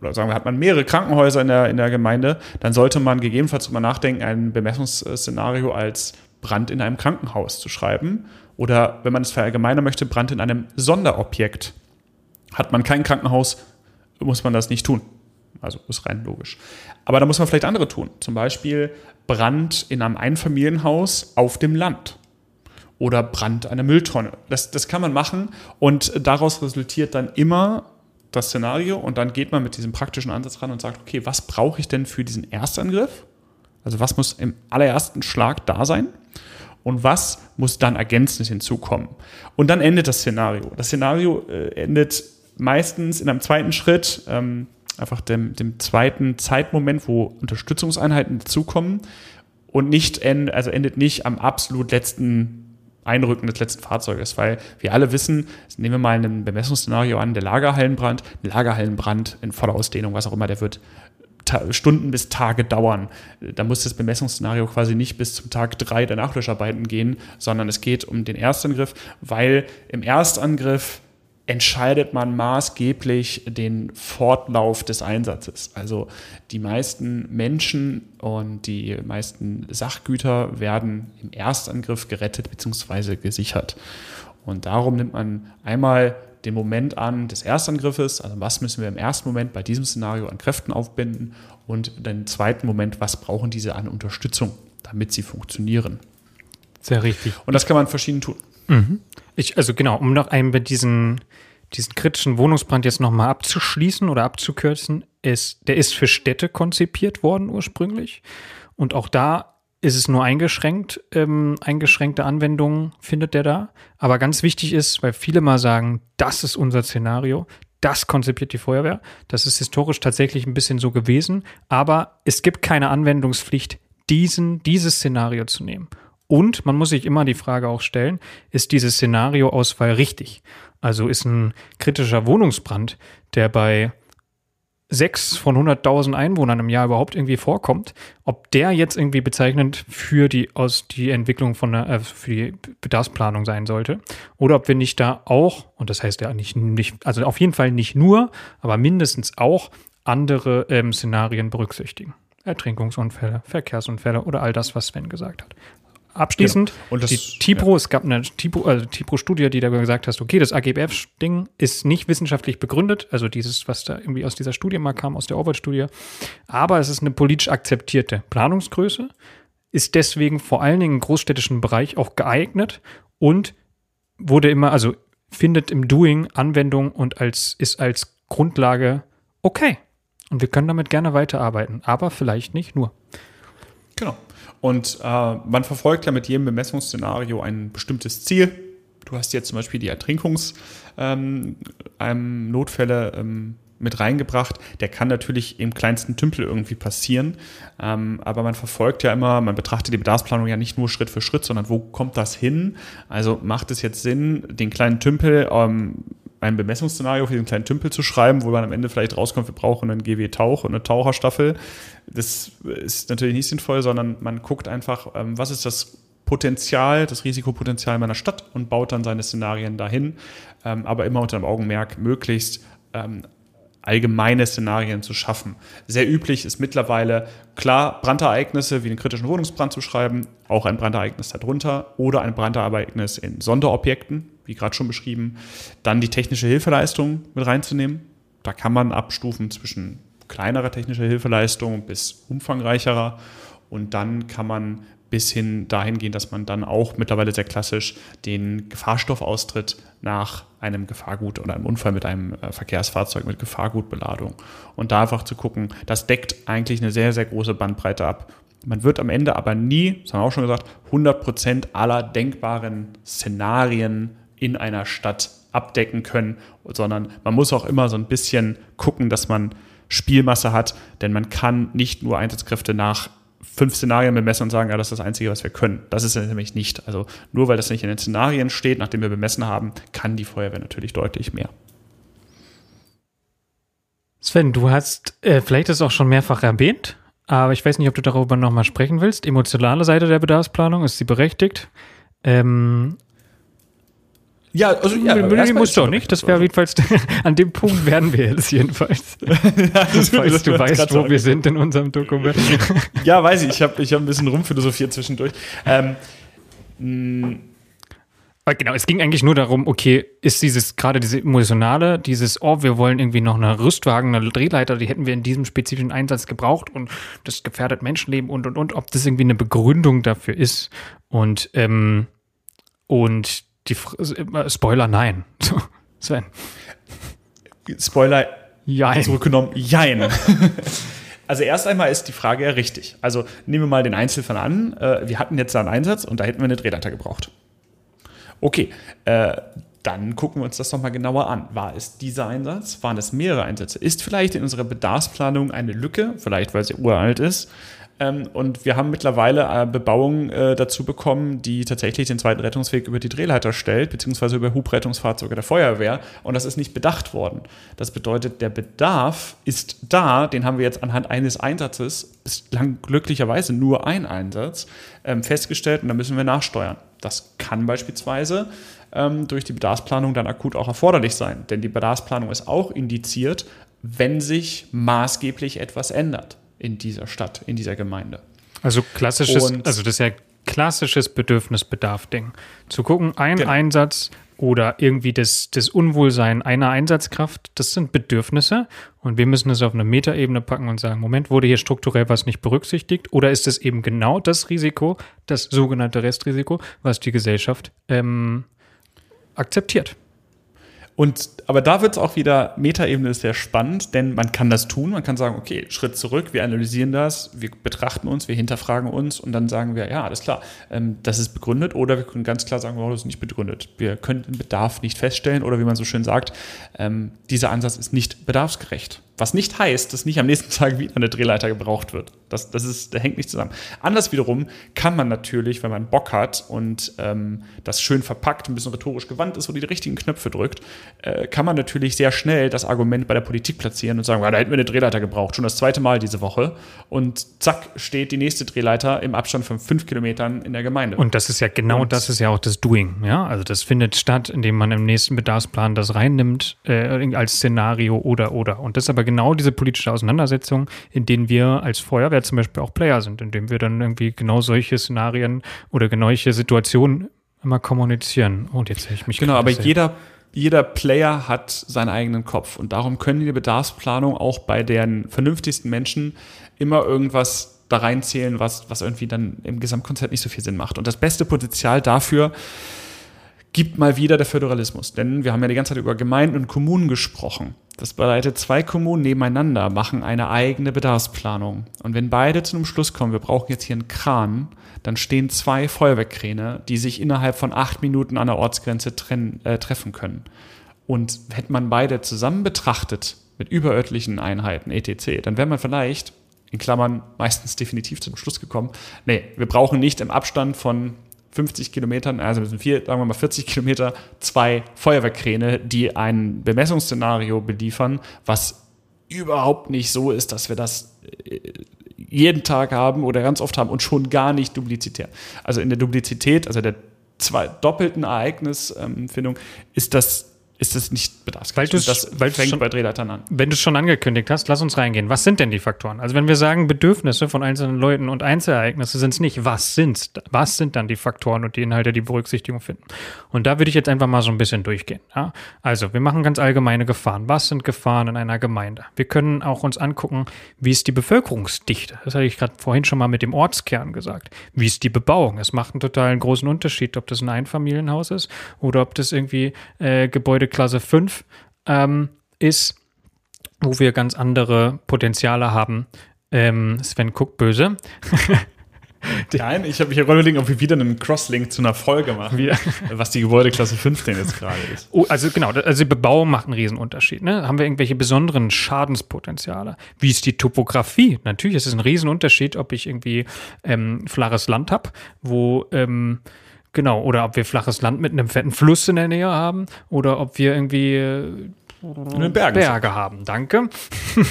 oder sagen wir, hat man mehrere Krankenhäuser in der, in der Gemeinde, dann sollte man gegebenenfalls drüber nachdenken, ein Bemessungsszenario als Brand in einem Krankenhaus zu schreiben. Oder wenn man es verallgemeinern möchte, Brand in einem Sonderobjekt. Hat man kein Krankenhaus, muss man das nicht tun. Also ist rein logisch. Aber da muss man vielleicht andere tun. Zum Beispiel Brand in einem Einfamilienhaus auf dem Land. Oder Brand einer Mülltonne. Das, das kann man machen und daraus resultiert dann immer das Szenario und dann geht man mit diesem praktischen Ansatz ran und sagt, okay, was brauche ich denn für diesen Erstangriff? Also was muss im allerersten Schlag da sein? Und was muss dann ergänzend hinzukommen? Und dann endet das Szenario. Das Szenario äh, endet meistens in einem zweiten Schritt. Ähm, einfach dem, dem zweiten Zeitmoment, wo Unterstützungseinheiten dazukommen und nicht end, also endet nicht am absolut letzten Einrücken des letzten Fahrzeuges, weil wir alle wissen, nehmen wir mal ein Bemessungsszenario an, der Lagerhallenbrand, ein Lagerhallenbrand in voller Ausdehnung, was auch immer, der wird Stunden bis Tage dauern. Da muss das Bemessungsszenario quasi nicht bis zum Tag drei der Nachlöscharbeiten gehen, sondern es geht um den Erstangriff, weil im Erstangriff entscheidet man maßgeblich den Fortlauf des Einsatzes. Also die meisten Menschen und die meisten Sachgüter werden im Erstangriff gerettet bzw. gesichert. Und darum nimmt man einmal den Moment an des Erstangriffes, also was müssen wir im ersten Moment bei diesem Szenario an Kräften aufbinden und den zweiten Moment, was brauchen diese an Unterstützung, damit sie funktionieren. Sehr richtig. Und das kann man verschieden tun. Mhm. Ich, also genau, um noch einmal diesen, diesen kritischen Wohnungsbrand jetzt nochmal abzuschließen oder abzukürzen, ist, der ist für Städte konzipiert worden ursprünglich. Und auch da ist es nur eingeschränkt, ähm, eingeschränkte Anwendungen findet der da. Aber ganz wichtig ist, weil viele mal sagen, das ist unser Szenario, das konzipiert die Feuerwehr. Das ist historisch tatsächlich ein bisschen so gewesen, aber es gibt keine Anwendungspflicht, diesen, dieses Szenario zu nehmen. Und man muss sich immer die Frage auch stellen, ist diese Szenarioauswahl richtig? Also ist ein kritischer Wohnungsbrand, der bei sechs von 100.000 Einwohnern im Jahr überhaupt irgendwie vorkommt, ob der jetzt irgendwie bezeichnend für die aus die Entwicklung von der, äh, für die Bedarfsplanung sein sollte oder ob wir nicht da auch und das heißt ja nicht nicht also auf jeden Fall nicht nur, aber mindestens auch andere ähm, Szenarien berücksichtigen. Ertrinkungsunfälle, Verkehrsunfälle oder all das, was Sven gesagt hat. Abschließend, genau. und das, die TIPRO, ja. es gab eine TIPRO, also TIPRO-Studie, die da gesagt hat, okay, das AGBF-Ding ist nicht wissenschaftlich begründet, also dieses, was da irgendwie aus dieser Studie mal kam, aus der Orwell-Studie, aber es ist eine politisch akzeptierte Planungsgröße, ist deswegen vor allen Dingen im großstädtischen Bereich auch geeignet und wurde immer, also findet im Doing Anwendung und als, ist als Grundlage okay. Und wir können damit gerne weiterarbeiten, aber vielleicht nicht nur. Genau. Und äh, man verfolgt ja mit jedem Bemessungsszenario ein bestimmtes Ziel. Du hast jetzt zum Beispiel die Ertrinkungs-Notfälle ähm, ähm, mit reingebracht. Der kann natürlich im kleinsten Tümpel irgendwie passieren. Ähm, aber man verfolgt ja immer, man betrachtet die Bedarfsplanung ja nicht nur Schritt für Schritt, sondern wo kommt das hin? Also macht es jetzt Sinn, den kleinen Tümpel ähm, ein Bemessungsszenario für diesen kleinen Tümpel zu schreiben, wo man am Ende vielleicht rauskommt, wir brauchen einen GW-Tauch und eine Taucherstaffel. Das ist natürlich nicht sinnvoll, sondern man guckt einfach, ähm, was ist das Potenzial, das Risikopotenzial meiner Stadt und baut dann seine Szenarien dahin, ähm, aber immer unter dem Augenmerk, möglichst ähm, allgemeine Szenarien zu schaffen. Sehr üblich ist mittlerweile klar Brandereignisse wie einen kritischen Wohnungsbrand zu schreiben, auch ein Brandereignis darunter oder ein Brandereignis in Sonderobjekten, wie gerade schon beschrieben. Dann die technische Hilfeleistung mit reinzunehmen. Da kann man abstufen zwischen kleinerer technischer Hilfeleistung bis umfangreicherer und dann kann man bis hin dahin gehen, dass man dann auch mittlerweile sehr klassisch den Gefahrstoffaustritt nach einem Gefahrgut oder einem Unfall mit einem äh, Verkehrsfahrzeug mit Gefahrgutbeladung und da einfach zu gucken, das deckt eigentlich eine sehr, sehr große Bandbreite ab. Man wird am Ende aber nie, das haben wir auch schon gesagt, 100% aller denkbaren Szenarien in einer Stadt abdecken können, sondern man muss auch immer so ein bisschen gucken, dass man Spielmasse hat, denn man kann nicht nur Einsatzkräfte nach fünf Szenarien bemessen und sagen, ja, das ist das Einzige, was wir können. Das ist es nämlich nicht. Also nur weil das nicht in den Szenarien steht, nachdem wir bemessen haben, kann die Feuerwehr natürlich deutlich mehr. Sven, du hast äh, vielleicht das auch schon mehrfach erwähnt, aber ich weiß nicht, ob du darüber nochmal sprechen willst. Emotionale Seite der Bedarfsplanung, ist sie berechtigt? Ähm, ja, also ja, musst du auch nicht. Das wäre jedenfalls an dem Punkt werden wir jetzt jedenfalls. ja, das falls du weißt, wo wir sind in unserem Dokument. ja, weiß ich. Ich habe ich hab ein bisschen rumphilosophiert zwischendurch. Ähm, genau, es ging eigentlich nur darum, okay, ist dieses gerade diese emotionale, dieses, oh, wir wollen irgendwie noch eine Rüstwagen, eine Drehleiter, die hätten wir in diesem spezifischen Einsatz gebraucht und das gefährdet Menschenleben und und und, ob das irgendwie eine Begründung dafür ist. Und ähm, und die Spoiler, nein. Sven. Spoiler, jein. zurückgenommen, jein. Also erst einmal ist die Frage ja richtig. Also nehmen wir mal den Einzelfall an. Äh, wir hatten jetzt da einen Einsatz und da hätten wir eine Drehleiter gebraucht. Okay, äh, dann gucken wir uns das nochmal genauer an. War es dieser Einsatz? Waren es mehrere Einsätze? Ist vielleicht in unserer Bedarfsplanung eine Lücke, vielleicht weil sie uralt ist, Ähm, und wir haben mittlerweile äh, Bebauung äh, dazu bekommen, die tatsächlich den zweiten Rettungsweg über die Drehleiter stellt, beziehungsweise über Hubrettungsfahrzeuge der Feuerwehr. Und das ist nicht bedacht worden. Das bedeutet, der Bedarf ist da. Den haben wir jetzt anhand eines Einsatzes, bislang glücklicherweise nur ein Einsatz, ähm, festgestellt. Und da müssen wir nachsteuern. Das kann beispielsweise ähm, durch die Bedarfsplanung dann akut auch erforderlich sein. Denn die Bedarfsplanung ist auch indiziert, wenn sich maßgeblich etwas ändert in dieser Stadt, in dieser Gemeinde. Also klassisches, Und also das ist ja klassisches Bedürfnisbedarf-Ding. Zu gucken, ein genau. Einsatz oder irgendwie das, das Unwohlsein einer Einsatzkraft, das sind Bedürfnisse und wir müssen es auf eine Metaebene packen und sagen, Moment, wurde hier strukturell was nicht berücksichtigt oder ist es eben genau das Risiko, das sogenannte Restrisiko, was die Gesellschaft ähm, akzeptiert? Und aber da wird es auch wieder, Metaebene ist sehr spannend, denn man kann das tun, man kann sagen, okay, Schritt zurück, wir analysieren das, wir betrachten uns, wir hinterfragen uns und dann sagen wir, ja, alles klar, ähm, das ist begründet oder wir können ganz klar sagen, oh, das ist nicht begründet. Wir können den Bedarf nicht feststellen oder wie man so schön sagt, ähm, dieser Ansatz ist nicht bedarfsgerecht. Was nicht heißt, dass nicht am nächsten Tag wieder eine Drehleiter gebraucht wird. Das, das, ist, das hängt nicht zusammen. Anders wiederum kann man natürlich, wenn man Bock hat und ähm, das schön verpackt, ein bisschen rhetorisch gewandt ist und die richtigen Knöpfe drückt, äh, kann man natürlich sehr schnell das Argument bei der Politik platzieren und sagen, ja, da hätten wir eine Drehleiter gebraucht, schon das zweite Mal diese Woche. Und zack, steht die nächste Drehleiter im Abstand von fünf Kilometern in der Gemeinde. Und das ist ja genau und das ist ja auch das Doing. Ja? Also das findet statt, indem man im nächsten Bedarfsplan das reinnimmt äh, als Szenario oder oder. Und das ist aber genau diese politische Auseinandersetzung, in denen wir als Feuerwehr zum Beispiel auch Player sind, indem wir dann irgendwie genau solche Szenarien oder genau solche Situationen immer kommunizieren. Und jetzt ich mich Genau, aber jeder, jeder Player hat seinen eigenen Kopf. Und darum können die Bedarfsplanung auch bei den vernünftigsten Menschen immer irgendwas da reinzählen, was, was irgendwie dann im Gesamtkonzept nicht so viel Sinn macht. Und das beste Potenzial dafür gibt mal wieder der Föderalismus. Denn wir haben ja die ganze Zeit über Gemeinden und Kommunen gesprochen. Das bedeutet, zwei Kommunen nebeneinander machen eine eigene Bedarfsplanung. Und wenn beide zu einem Schluss kommen, wir brauchen jetzt hier einen Kran, dann stehen zwei Feuerwehrkräne, die sich innerhalb von acht Minuten an der Ortsgrenze trennen, äh, treffen können. Und hätte man beide zusammen betrachtet, mit überörtlichen Einheiten, etc., dann wäre man vielleicht, in Klammern, meistens definitiv zum Schluss gekommen, nee, wir brauchen nicht im Abstand von 50 Kilometern, also müssen vier, sagen wir mal 40 Kilometer, zwei Feuerwehrkräne, die ein Bemessungsszenario beliefern, was überhaupt nicht so ist, dass wir das äh, jeden Tag haben oder ganz oft haben und schon gar nicht duplizitär. Also in der Duplizität, also der zwei doppelten Ereignisfindung, ist das ist das nicht bedarfsgerecht. Weil das weil fängt schon, bei Drehleitern an. Wenn du es schon angekündigt hast, lass uns reingehen. Was sind denn die Faktoren? Also wenn wir sagen Bedürfnisse von einzelnen Leuten und Einzelereignisse sind es nicht, was sind's? Was sind dann die Faktoren und die Inhalte, die Berücksichtigung finden? Und da würde ich jetzt einfach mal so ein bisschen durchgehen. Ja? Also wir machen ganz allgemeine Gefahren. Was sind Gefahren in einer Gemeinde? Wir können auch uns angucken, wie ist die Bevölkerungsdichte? Das hatte ich gerade vorhin schon mal mit dem Ortskern gesagt. Wie ist die Bebauung? Es macht einen total großen Unterschied, ob das ein Einfamilienhaus ist oder ob das irgendwie äh, Gebäude Klasse 5 ähm, ist, wo wir ganz andere Potenziale haben. Ähm, Sven guckt böse. Nein, ich habe mich überlegt, ob wir wieder einen Crosslink zu einer Folge machen, wieder. was die Gebäudeklasse 15 jetzt gerade ist. Oh, also genau, also die Bebauung macht einen Riesenunterschied. Ne? Haben wir irgendwelche besonderen Schadenspotenziale? Wie ist die Topografie? Natürlich ist es ein Riesenunterschied, ob ich irgendwie ähm, flaches Land habe, wo ähm, Genau, oder ob wir flaches Land mit einem fetten Fluss in der Nähe haben oder ob wir irgendwie äh, Berge haben. Danke.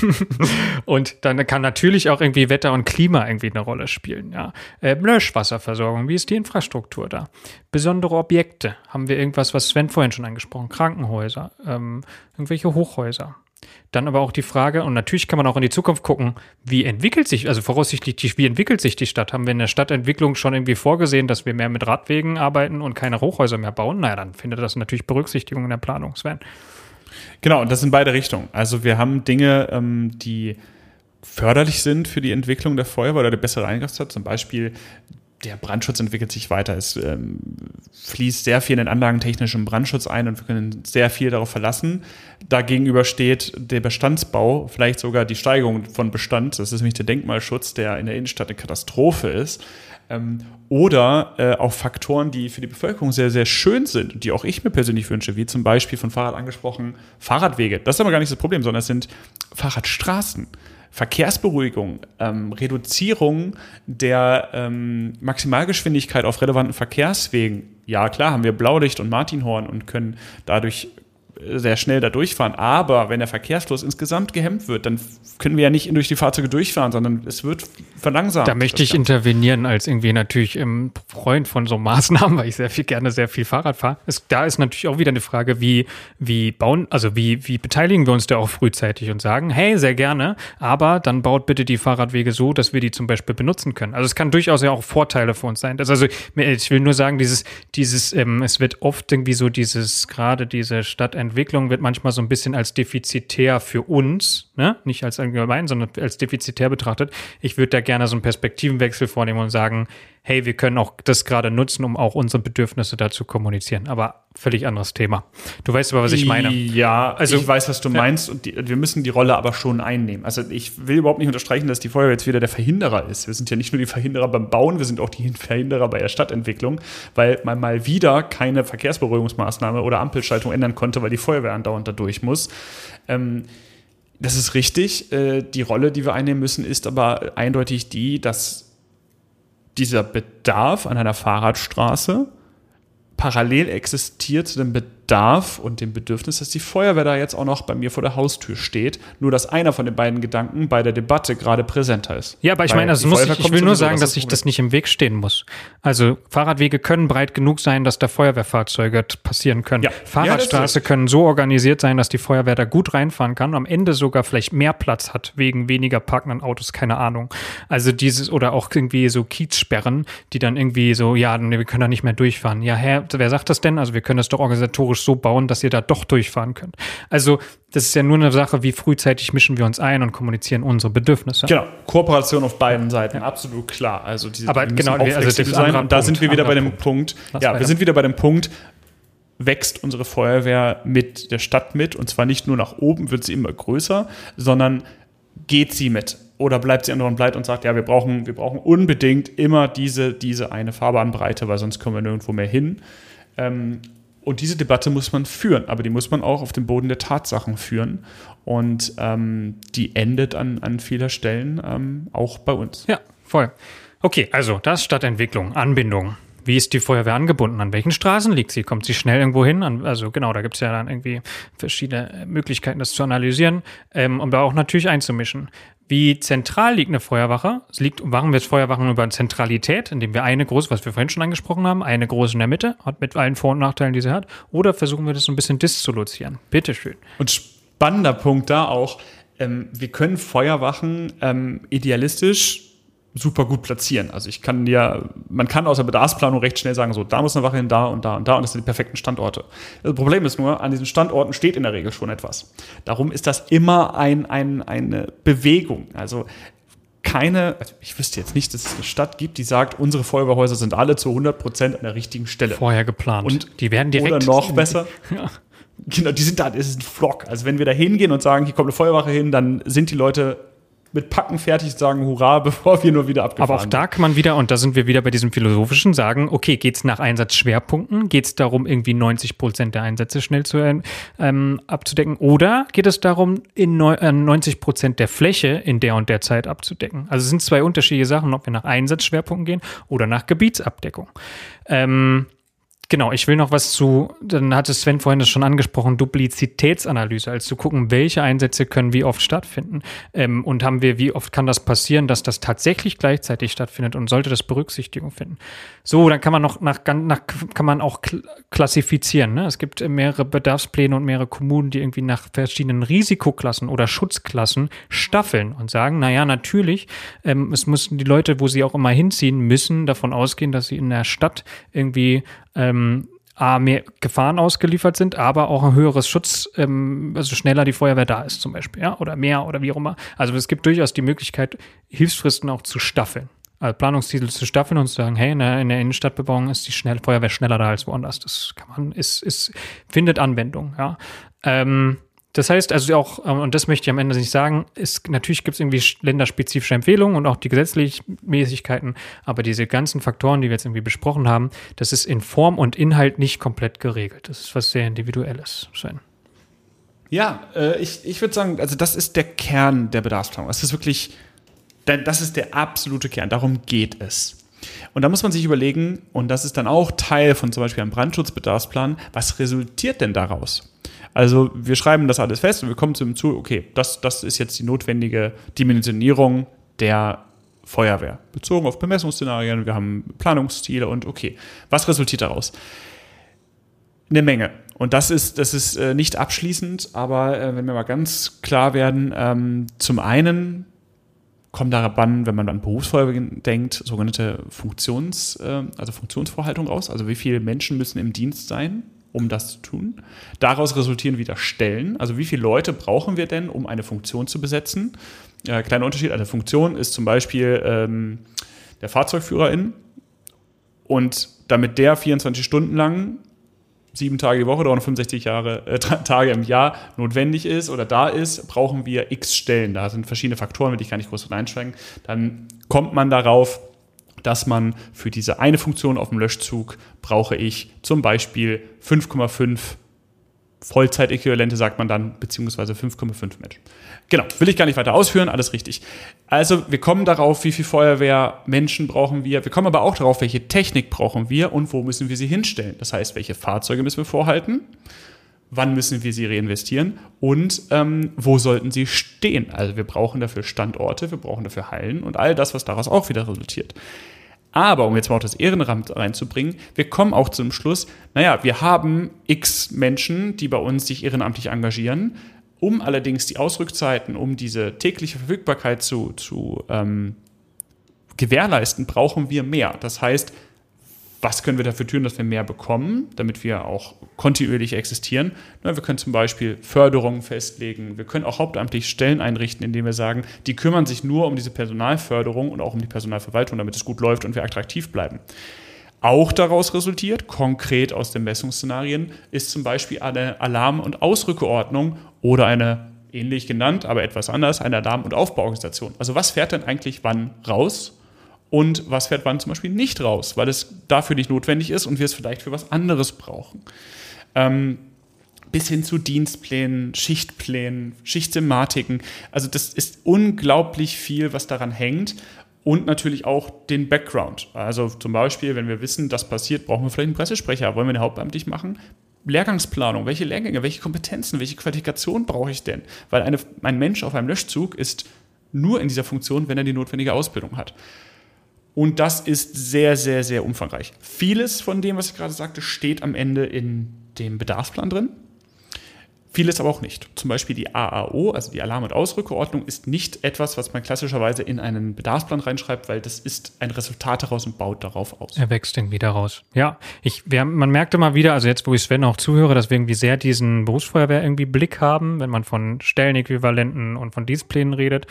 und dann kann natürlich auch irgendwie Wetter und Klima irgendwie eine Rolle spielen. Ja. Äh, Löschwasserversorgung, wie ist die Infrastruktur da? Besondere Objekte. Haben wir irgendwas, was Sven vorhin schon angesprochen, Krankenhäuser, ähm, irgendwelche Hochhäuser. Dann aber auch die Frage, und natürlich kann man auch in die Zukunft gucken, wie entwickelt sich, also voraussichtlich, wie entwickelt sich die Stadt? Haben wir in der Stadtentwicklung schon irgendwie vorgesehen, dass wir mehr mit Radwegen arbeiten und keine Hochhäuser mehr bauen? Naja, dann findet das natürlich Berücksichtigung in der Planung, Sven. Genau, und das in beide Richtungen. Also wir haben Dinge, ähm, die förderlich sind für die Entwicklung der Feuerwehr oder der bessere Eingriffszeit, zum Beispiel der Brandschutz entwickelt sich weiter. Es ähm, fließt sehr viel in den anlagentechnischen Brandschutz ein und wir können sehr viel darauf verlassen. Dagegenüber steht der Bestandsbau, vielleicht sogar die Steigerung von Bestand. Das ist nämlich der Denkmalschutz, der in der Innenstadt eine Katastrophe ist. Ähm, oder äh, auch Faktoren, die für die Bevölkerung sehr, sehr schön sind und die auch ich mir persönlich wünsche, wie zum Beispiel von Fahrrad angesprochen Fahrradwege. Das ist aber gar nicht das Problem, sondern es sind Fahrradstraßen. Verkehrsberuhigung, ähm, Reduzierung der ähm, Maximalgeschwindigkeit auf relevanten Verkehrswegen. Ja, klar, haben wir Blaulicht und Martinhorn und können dadurch sehr schnell da durchfahren. Aber wenn der Verkehrsfluss insgesamt gehemmt wird, dann können wir ja nicht durch die Fahrzeuge durchfahren, sondern es wird verlangsamt. Da möchte ich intervenieren als irgendwie natürlich ähm, Freund von so Maßnahmen, weil ich sehr viel gerne sehr viel Fahrrad fahre. Es, da ist natürlich auch wieder eine Frage, wie, wie bauen, also wie, wie beteiligen wir uns da auch frühzeitig und sagen, hey, sehr gerne, aber dann baut bitte die Fahrradwege so, dass wir die zum Beispiel benutzen können. Also es kann durchaus ja auch Vorteile für uns sein. Das, also ich will nur sagen, dieses, dieses, ähm, es wird oft irgendwie so dieses, gerade diese Stadtentwicklung wird manchmal so ein bisschen als defizitär für uns, ne? nicht als allgemein, sondern als defizitär betrachtet. Ich würde da gerne so einen Perspektivenwechsel vornehmen und sagen, hey, wir können auch das gerade nutzen, um auch unsere Bedürfnisse da zu kommunizieren. Aber völlig anderes Thema. Du weißt aber, was ich meine. Ja, also ich weiß, was du meinst und die, wir müssen die Rolle aber schon einnehmen. Also ich will überhaupt nicht unterstreichen, dass die Feuerwehr jetzt wieder der Verhinderer ist. Wir sind ja nicht nur die Verhinderer beim Bauen, wir sind auch die Verhinderer bei der Stadtentwicklung, weil man mal wieder keine Verkehrsberuhigungsmaßnahme oder Ampelschaltung ändern konnte, weil die Feuerwehr andauernd da durch muss. Ähm, das ist richtig. Äh, die Rolle, die wir einnehmen müssen, ist aber eindeutig die, dass dieser Bedarf an einer Fahrradstraße parallel existiert zu dem Bedarf und dem Bedürfnis, dass die Feuerwehr da jetzt auch noch bei mir vor der Haustür steht. Nur, dass einer von den beiden Gedanken bei der Debatte gerade präsenter ist. Ja, aber ich meine, also muss ich, ich will nur sagen, dass sich das nicht im Weg stehen muss. Also Fahrradwege können breit genug sein, dass da Feuerwehrfahrzeuge passieren können. Ja. Fahrradstraße ja, können so organisiert sein, dass die Feuerwehr da gut reinfahren kann am Ende sogar vielleicht mehr Platz hat wegen weniger parkenden Autos, keine Ahnung. Also dieses oder auch irgendwie so Kiezsperren, die dann irgendwie so, ja, wir können da nicht mehr durchfahren. Ja, Herr, wer sagt das denn? Also wir können das doch organisatorisch technisch so bauen, dass ihr da doch durchfahren könnt. Also das ist ja nur eine Sache, wie frühzeitig mischen wir uns ein und kommunizieren unsere Bedürfnisse. Genau, Kooperation auf beiden Seiten, ja. absolut klar. Also diese, Aber genau, also sein. Und da Punkt, sind wir wieder bei dem Punkt. Punkt ja, wir sind wieder bei dem Punkt. Wächst unsere Feuerwehr mit der Stadt mit und zwar nicht nur nach oben, wird sie immer größer, sondern geht sie mit oder bleibt sie anderen Bleit und sagt, ja, wir brauchen, wir brauchen unbedingt immer diese, diese eine Fahrbahnbreite, weil sonst kommen wir nirgendwo mehr hin. Ähm, und diese Debatte muss man führen, aber die muss man auch auf dem Boden der Tatsachen führen. Und ähm, die endet an, an vieler Stellen ähm, auch bei uns. Ja, voll. Okay, also das Stadtentwicklung, Anbindung. Wie ist die Feuerwehr angebunden? An welchen Straßen liegt sie? Kommt sie schnell irgendwo hin? also genau, da gibt es ja dann irgendwie verschiedene Möglichkeiten, das zu analysieren ähm, und da auch natürlich einzumischen. Wie zentral liegt eine Feuerwache? Es liegt, machen wir Feuerwachen über Zentralität, indem wir eine große, was wir vorhin schon angesprochen haben, eine große in der Mitte, hat mit allen Vor- und Nachteilen, die sie hat, oder versuchen wir das so ein bisschen dissolutieren? Bitteschön. Und spannender Punkt da auch, ähm, wir können Feuerwachen ähm, idealistisch super gut platzieren. Also ich kann dir, man kann aus der Bedarfsplanung recht schnell sagen, so, da muss eine Wache hin, da und da und da und das sind die perfekten Standorte. Das Problem ist nur, an diesen Standorten steht in der Regel schon etwas. Darum ist das immer ein, ein, eine Bewegung. Also keine, also ich wüsste jetzt nicht, dass es eine Stadt gibt, die sagt, unsere Feuerwehrhäuser sind alle zu 100 Prozent an der richtigen Stelle. Vorher geplant. Und die werden direkt. Oder noch besser. ja. Genau, die sind da, es ist ein Flock. Also wenn wir da hingehen und sagen, hier kommt eine Feuerwache hin, dann sind die Leute mit Packen fertig sagen Hurra, bevor wir nur wieder abgefahren Aber auch da kann man wieder, und da sind wir wieder bei diesem philosophischen, sagen, okay, geht es nach Einsatzschwerpunkten? Geht es darum, irgendwie 90 Prozent der Einsätze schnell zu, ähm, abzudecken? Oder geht es darum, in 90 äh, Prozent der Fläche in der und der Zeit abzudecken? Also es sind zwei unterschiedliche Sachen, ob wir nach Einsatzschwerpunkten gehen oder nach Gebietsabdeckung. Ähm, Genau, ich will noch was zu, dann hatte Sven vorhin das schon angesprochen, Duplizitätsanalyse, also zu gucken, welche Einsätze können wie oft stattfinden ähm, und haben wir, wie oft kann das passieren, dass das tatsächlich gleichzeitig stattfindet und sollte das Berücksichtigung finden. So, dann kann man noch nach, nach kann man auch klassifizieren. Ne? Es gibt mehrere Bedarfspläne und mehrere Kommunen, die irgendwie nach verschiedenen Risikoklassen oder Schutzklassen staffeln und sagen, naja, natürlich, ähm, es müssen die Leute, wo sie auch immer hinziehen, müssen davon ausgehen, dass sie in der Stadt irgendwie ähm, A, mehr Gefahren ausgeliefert sind, aber auch ein höheres Schutz, ähm, also schneller die Feuerwehr da ist zum Beispiel, ja, oder mehr oder wie auch immer. Also es gibt durchaus die Möglichkeit, Hilfsfristen auch zu staffeln. Also Planungstitel zu staffeln und zu sagen, hey, in der, in der Innenstadtbebauung ist die Feuerwehr schneller da als woanders. Das kann man, ist, ist, findet Anwendung, ja. Ähm, Das heißt also auch, ähm, und das möchte ich am Ende nicht sagen, ist, natürlich gibt es irgendwie länderspezifische Empfehlungen und auch die gesetzlichen Mäßigkeiten, aber diese ganzen Faktoren, die wir jetzt irgendwie besprochen haben, das ist in Form und Inhalt nicht komplett geregelt. Das ist was sehr Individuelles, Sven. Ja, äh, ich, ich würde sagen, also das ist der Kern der Bedarfsplanung. Das ist wirklich, das ist der absolute Kern. Darum geht es. Und da muss man sich überlegen, und das ist dann auch Teil von zum Beispiel einem Brandschutzbedarfsplan, was resultiert denn daraus? Also wir schreiben das alles fest und wir kommen zu dem zu, okay, das, das ist jetzt die notwendige Dimensionierung der Feuerwehr. Bezogen auf Bemessungsszenarien, wir haben Planungsziele und okay, was resultiert daraus? Eine Menge. Und das ist, das ist äh, nicht abschließend, aber äh, wenn wir mal ganz klar werden, ähm, zum einen kommen daran, wenn man an Berufsfeuerwehr denkt, sogenannte Funktions, äh, also Funktionsvorhaltung raus. Also wie viele Menschen müssen im Dienst sein, um das zu tun. Daraus resultieren wieder Stellen. Also wie viele Leute brauchen wir denn, um eine Funktion zu besetzen? Äh, kleiner Unterschied, eine Funktion ist zum Beispiel ähm, der Fahrzeugführerin. Und damit der 24 Stunden lang sieben Tage die Woche, 365 Jahre, äh, Tage im Jahr notwendig ist oder da ist, brauchen wir x Stellen. Da sind verschiedene Faktoren, will ich gar nicht groß einsteigen. Dann kommt man darauf, dass man für diese eine Funktion auf dem Löschzug brauche ich zum Beispiel 5,5 Vollzeitäquivalente, sagt man dann, beziehungsweise 5,5 Menschen. Genau, will ich gar nicht weiter ausführen, alles richtig. Also wir kommen darauf, wie viel Feuerwehrmenschen brauchen wir. Wir kommen aber auch darauf, welche Technik brauchen wir und wo müssen wir sie hinstellen. Das heißt, welche Fahrzeuge müssen wir vorhalten, wann müssen wir sie reinvestieren und ähm, wo sollten sie stehen. Also wir brauchen dafür Standorte, wir brauchen dafür Hallen und all das, was daraus auch wieder resultiert. Aber um jetzt mal auch das Ehrenamt reinzubringen, wir kommen auch zum Schluss, naja, wir haben x Menschen, die bei uns sich ehrenamtlich engagieren. Um allerdings die Ausrückzeiten, um diese tägliche Verfügbarkeit zu, zu ähm, gewährleisten, brauchen wir mehr. Das heißt, was können wir dafür tun, dass wir mehr bekommen, damit wir auch kontinuierlich existieren? wir können zum Beispiel Förderungen festlegen. Wir können auch hauptamtlich Stellen einrichten, indem wir sagen, die kümmern sich nur um diese Personalförderung und auch um die Personalverwaltung, damit es gut läuft und wir attraktiv bleiben. Auch daraus resultiert, konkret aus den Messungsszenarien, ist zum Beispiel eine Alarm- und Ausrückeordnung oder eine ähnlich genannt, aber etwas anders, eine Alarm- und Aufbauorganisation. Also was fährt denn eigentlich wann raus und was fährt wann zum Beispiel nicht raus, weil es dafür nicht notwendig ist und wir es vielleicht für was anderes brauchen. Ähm, bis hin zu Dienstplänen, Schichtplänen, Schichtsematiken. Also das ist unglaublich viel, was daran hängt und natürlich auch den Background. Also zum Beispiel, wenn wir wissen, das passiert, brauchen wir vielleicht einen Pressesprecher. Wollen wir den hauptamtlich machen? Lehrgangsplanung, welche Lehrgänge, welche Kompetenzen, welche Qualifikation brauche ich denn? Weil eine, ein Mensch auf einem Löschzug ist nur in dieser Funktion, wenn er die notwendige Ausbildung hat. Und das ist sehr, sehr, sehr umfangreich. Vieles von dem, was ich gerade sagte, steht am Ende in dem Bedarfsplan drin. Vieles aber auch nicht. Zum Beispiel die AAO, also die Alarm- und Ausrückeordnung, ist nicht etwas, was man klassischerweise in einen Bedarfsplan reinschreibt, weil das ist ein Resultat daraus und baut darauf aus. Er wächst irgendwie daraus. Ja, ich, wir, man merkt immer wieder, also jetzt, wo ich Sven auch zuhöre, dass wir irgendwie sehr diesen Berufsfeuerwehr irgendwie Blick haben, wenn man von Stellenäquivalenten und von Dienstplänen redet.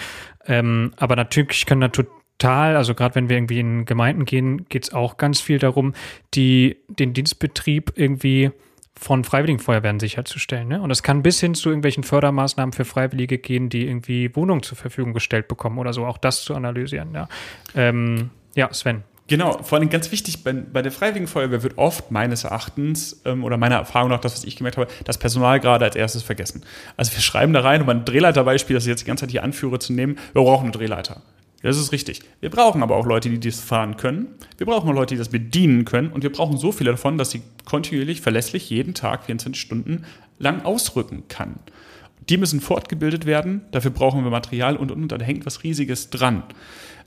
Ähm, aber natürlich können da total, also gerade wenn wir irgendwie in Gemeinden gehen, geht es auch ganz viel darum, die, den Dienstbetrieb irgendwie von Freiwilligenfeuerwehren sicherzustellen. Ne? Und es kann bis hin zu irgendwelchen Fördermaßnahmen für Freiwillige gehen, die irgendwie Wohnungen zur Verfügung gestellt bekommen oder so, auch das zu analysieren. Ja, ähm, ja Sven. Genau, vor allem ganz wichtig, bei, bei der Freiwilligenfeuerwehr wird oft meines Erachtens ähm, oder meiner Erfahrung nach, das, was ich gemerkt habe, das Personal gerade als erstes vergessen. Also wir schreiben da rein, um ein Drehleiterbeispiel, das ich jetzt die ganze Zeit hier anführe, zu nehmen, wir brauchen einen Drehleiter. Das ist richtig. Wir brauchen aber auch Leute, die das fahren können. Wir brauchen auch Leute, die das bedienen können. Und wir brauchen so viele davon, dass sie kontinuierlich, verlässlich jeden Tag 24 Stunden lang ausrücken kann. Die müssen fortgebildet werden. Dafür brauchen wir Material und, und, und. Da hängt was Riesiges dran.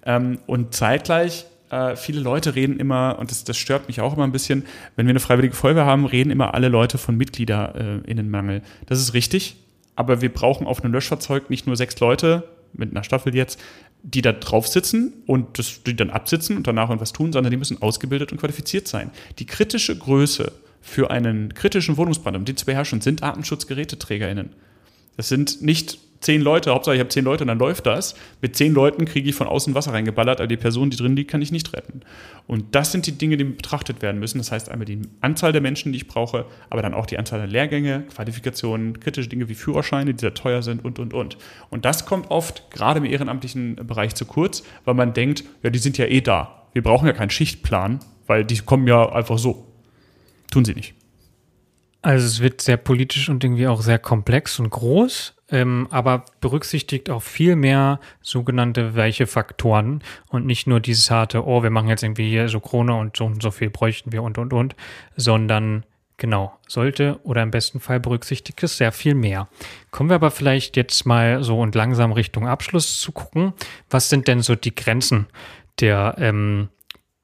Ähm, und zeitgleich äh, viele Leute reden immer, und das, das, stört mich auch immer ein bisschen, wenn wir eine freiwillige Feuerwehr haben, reden immer alle Leute von MitgliederInnenmangel. Das ist richtig, aber wir brauchen auf einem Löschfahrzeug nicht nur sechs Leute mit einer Staffel jetzt, die da drauf sitzen und das, die dann absitzen und danach irgendwas tun, sondern die müssen ausgebildet und qualifiziert sein. Die kritische Größe für einen kritischen Wohnungsbrand, um den zu beherrschen, sind Atemschutzgeräteträgerinnen. Das sind nicht zehn Leute, Hauptsache ich habe zehn Leute und dann läuft das. Mit zehn Leuten kriege ich von außen Wasser reingeballert, aber die Person, die drin liegt, kann ich nicht retten. Und das sind die Dinge, die betrachtet werden müssen. Das heißt einmal die Anzahl der Menschen, die ich brauche, aber dann auch die Anzahl der Lehrgänge, Qualifikationen, kritische Dinge wie Führerscheine, die sehr teuer sind und, und, und. Und das kommt oft gerade im ehrenamtlichen Bereich zu kurz, weil man denkt, ja, die sind ja eh da. Wir brauchen ja keinen Schichtplan, weil die kommen ja einfach so. Tun sie nicht. Also es wird sehr politisch und irgendwie auch sehr komplex und groß ähm, aber berücksichtigt auch viel mehr sogenannte weiche Faktoren und nicht nur dieses harte, oh, wir machen jetzt irgendwie hier so Krone und so und so viel bräuchten wir und und und, sondern genau, sollte oder im besten Fall berücksichtigt es sehr viel mehr. Kommen wir aber vielleicht jetzt mal so und langsam Richtung Abschluss zu gucken, was sind denn so die Grenzen der ähm,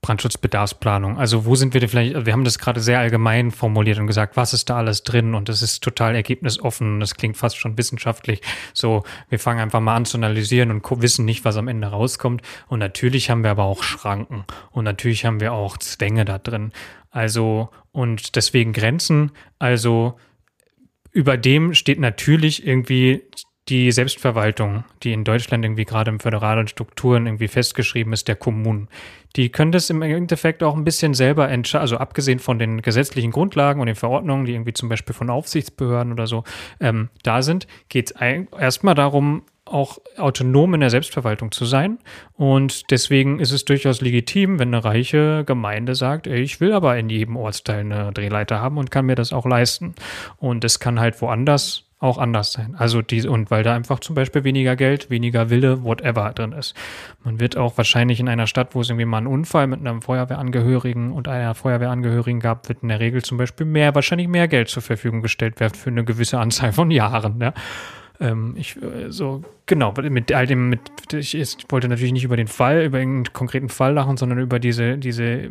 Brandschutzbedarfsplanung? Also wo sind wir denn vielleicht, wir haben das gerade sehr allgemein formuliert und gesagt, was ist da alles drin und das ist total ergebnisoffen, das klingt fast schon wissenschaftlich. So, wir fangen einfach mal an zu analysieren und wissen nicht, was am Ende rauskommt. Und natürlich haben wir aber auch Schranken und natürlich haben wir auch Zwänge da drin. Also, und deswegen Grenzen. Also, über dem steht natürlich irgendwie die Selbstverwaltung, die in Deutschland irgendwie gerade in föderalen Strukturen irgendwie festgeschrieben ist, der Kommunen. Die können das im Endeffekt auch ein bisschen selber entscheiden, also abgesehen von den gesetzlichen Grundlagen und den Verordnungen, die irgendwie zum Beispiel von Aufsichtsbehörden oder so ähm, da sind, geht es erstmal darum, auch autonom in der Selbstverwaltung zu sein. Und deswegen ist es durchaus legitim, wenn eine reiche Gemeinde sagt, ey, ich will aber in jedem Ortsteil eine Drehleiter haben und kann mir das auch leisten. Und es kann halt woanders auch anders sein. Also die, und weil da einfach zum Beispiel weniger Geld, weniger Wille, whatever drin ist. Man wird auch wahrscheinlich in einer Stadt, wo es irgendwie mal einen Unfall mit einem Feuerwehrangehörigen und einer Feuerwehrangehörigen gab, wird in der Regel zum Beispiel mehr, wahrscheinlich mehr Geld zur Verfügung gestellt werden für eine gewisse Anzahl von Jahren. Ja? Ähm, ich, äh, so, genau, mit all dem, mit, ich, ich wollte natürlich nicht über den Fall, über irgendeinen konkreten Fall lachen, sondern über diese, diese,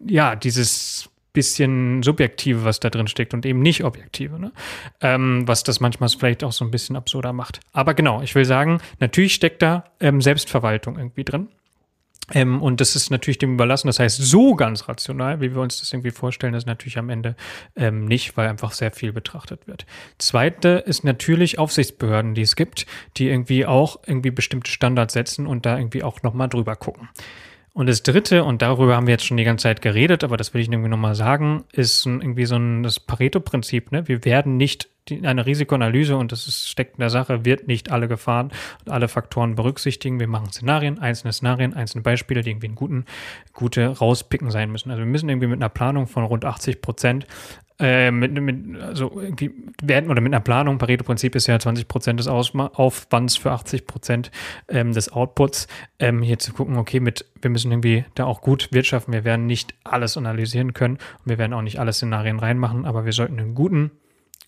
ja, dieses bisschen subjektive, was da drin steckt und eben nicht objektive, ne? ähm, was das manchmal vielleicht auch so ein bisschen absurder macht. Aber genau, ich will sagen, natürlich steckt da ähm, Selbstverwaltung irgendwie drin. Ähm, und das ist natürlich dem überlassen. Das heißt, so ganz rational, wie wir uns das irgendwie vorstellen, ist natürlich am Ende ähm, nicht, weil einfach sehr viel betrachtet wird. Zweite ist natürlich Aufsichtsbehörden, die es gibt, die irgendwie auch irgendwie bestimmte Standards setzen und da irgendwie auch nochmal drüber gucken. Und das dritte, und darüber haben wir jetzt schon die ganze Zeit geredet, aber das will ich irgendwie nochmal sagen, ist irgendwie so ein das Pareto-Prinzip. Ne? Wir werden nicht die, eine Risikoanalyse, und das ist, steckt in der Sache, wird nicht alle Gefahren und alle Faktoren berücksichtigen. Wir machen Szenarien, einzelne Szenarien, einzelne Beispiele, die irgendwie einen guten, gute rauspicken sein müssen. Also wir müssen irgendwie mit einer Planung von rund 80 Prozent äh, mit, mit, also irgendwie werden oder mit einer Planung, Pareto-Prinzip ist ja 20 Prozent des Ausma Aufwands für 80 Prozent ähm, des Outputs, ähm, hier zu gucken, okay, mit, wir müssen irgendwie da auch gut wirtschaften. Wir werden nicht alles analysieren können und wir werden auch nicht alle Szenarien reinmachen, aber wir sollten einen guten,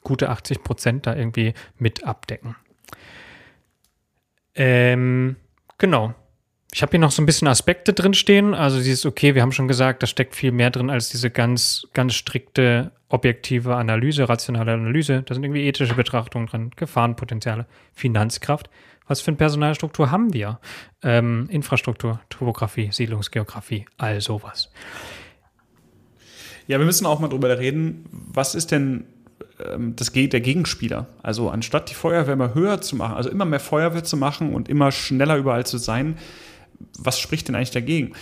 gute 80 Prozent da irgendwie mit abdecken. Ähm, genau. Ich habe hier noch so ein bisschen Aspekte drin stehen. Also dieses, okay, wir haben schon gesagt, da steckt viel mehr drin als diese ganz, ganz strikte objektive Analyse, rationale Analyse. Da sind irgendwie ethische Betrachtungen drin, Gefahrenpotenziale, Finanzkraft. Was für eine Personalstruktur haben wir? Ähm, Infrastruktur, Topografie, Siedlungsgeografie, all sowas. Ja, wir müssen auch mal drüber reden, was ist denn ähm, das, der Gegenspieler? Also anstatt die Feuerwehr immer höher zu machen, also immer mehr Feuerwehr zu machen und immer schneller überall zu sein, was spricht denn eigentlich dagegen?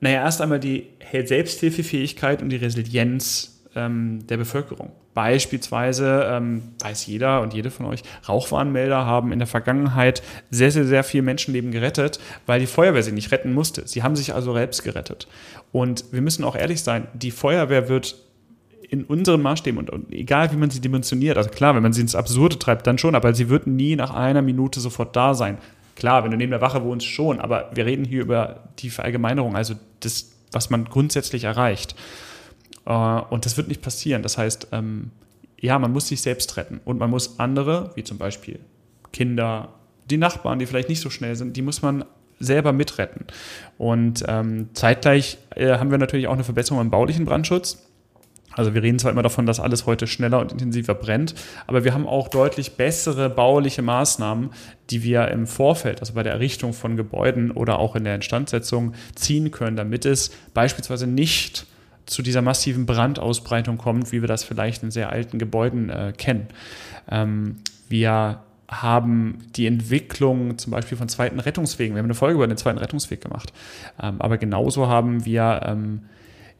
Naja, erst einmal die Selbsthilfefähigkeit und die Resilienz ähm, der Bevölkerung. Beispielsweise ähm, weiß jeder und jede von euch, Rauchwarnmelder haben in der Vergangenheit sehr, sehr, sehr viel Menschenleben gerettet, weil die Feuerwehr sie nicht retten musste. Sie haben sich also selbst gerettet. Und wir müssen auch ehrlich sein, die Feuerwehr wird in unseren Maßstäben und, und, egal wie man sie dimensioniert, also klar, wenn man sie ins Absurde treibt, dann schon, aber sie wird nie nach einer Minute sofort da sein. Klar, wenn du neben der Wache wohnst, schon, aber wir reden hier über die Verallgemeinerung, also das, was man grundsätzlich erreicht. Äh, und das wird nicht passieren. Das heißt, ähm, ja, man muss sich selbst retten und man muss andere, wie zum Beispiel Kinder, die Nachbarn, die vielleicht nicht so schnell sind, die muss man selber mitretten. Und ähm, zeitgleich äh, haben wir natürlich auch eine Verbesserung im baulichen Brandschutz. Also wir reden zwar immer davon, dass alles heute schneller und intensiver brennt, aber wir haben auch deutlich bessere bauliche Maßnahmen, die wir im Vorfeld, also bei der Errichtung von Gebäuden oder auch in der Instandsetzung ziehen können, damit es beispielsweise nicht zu dieser massiven Brandausbreitung kommt, wie wir das vielleicht in sehr alten Gebäuden äh, kennen. Ähm, wir haben die Entwicklung zum Beispiel von zweiten Rettungswegen. Wir haben eine Folge über den zweiten Rettungsweg gemacht. Ähm, aber genauso haben wir ähm,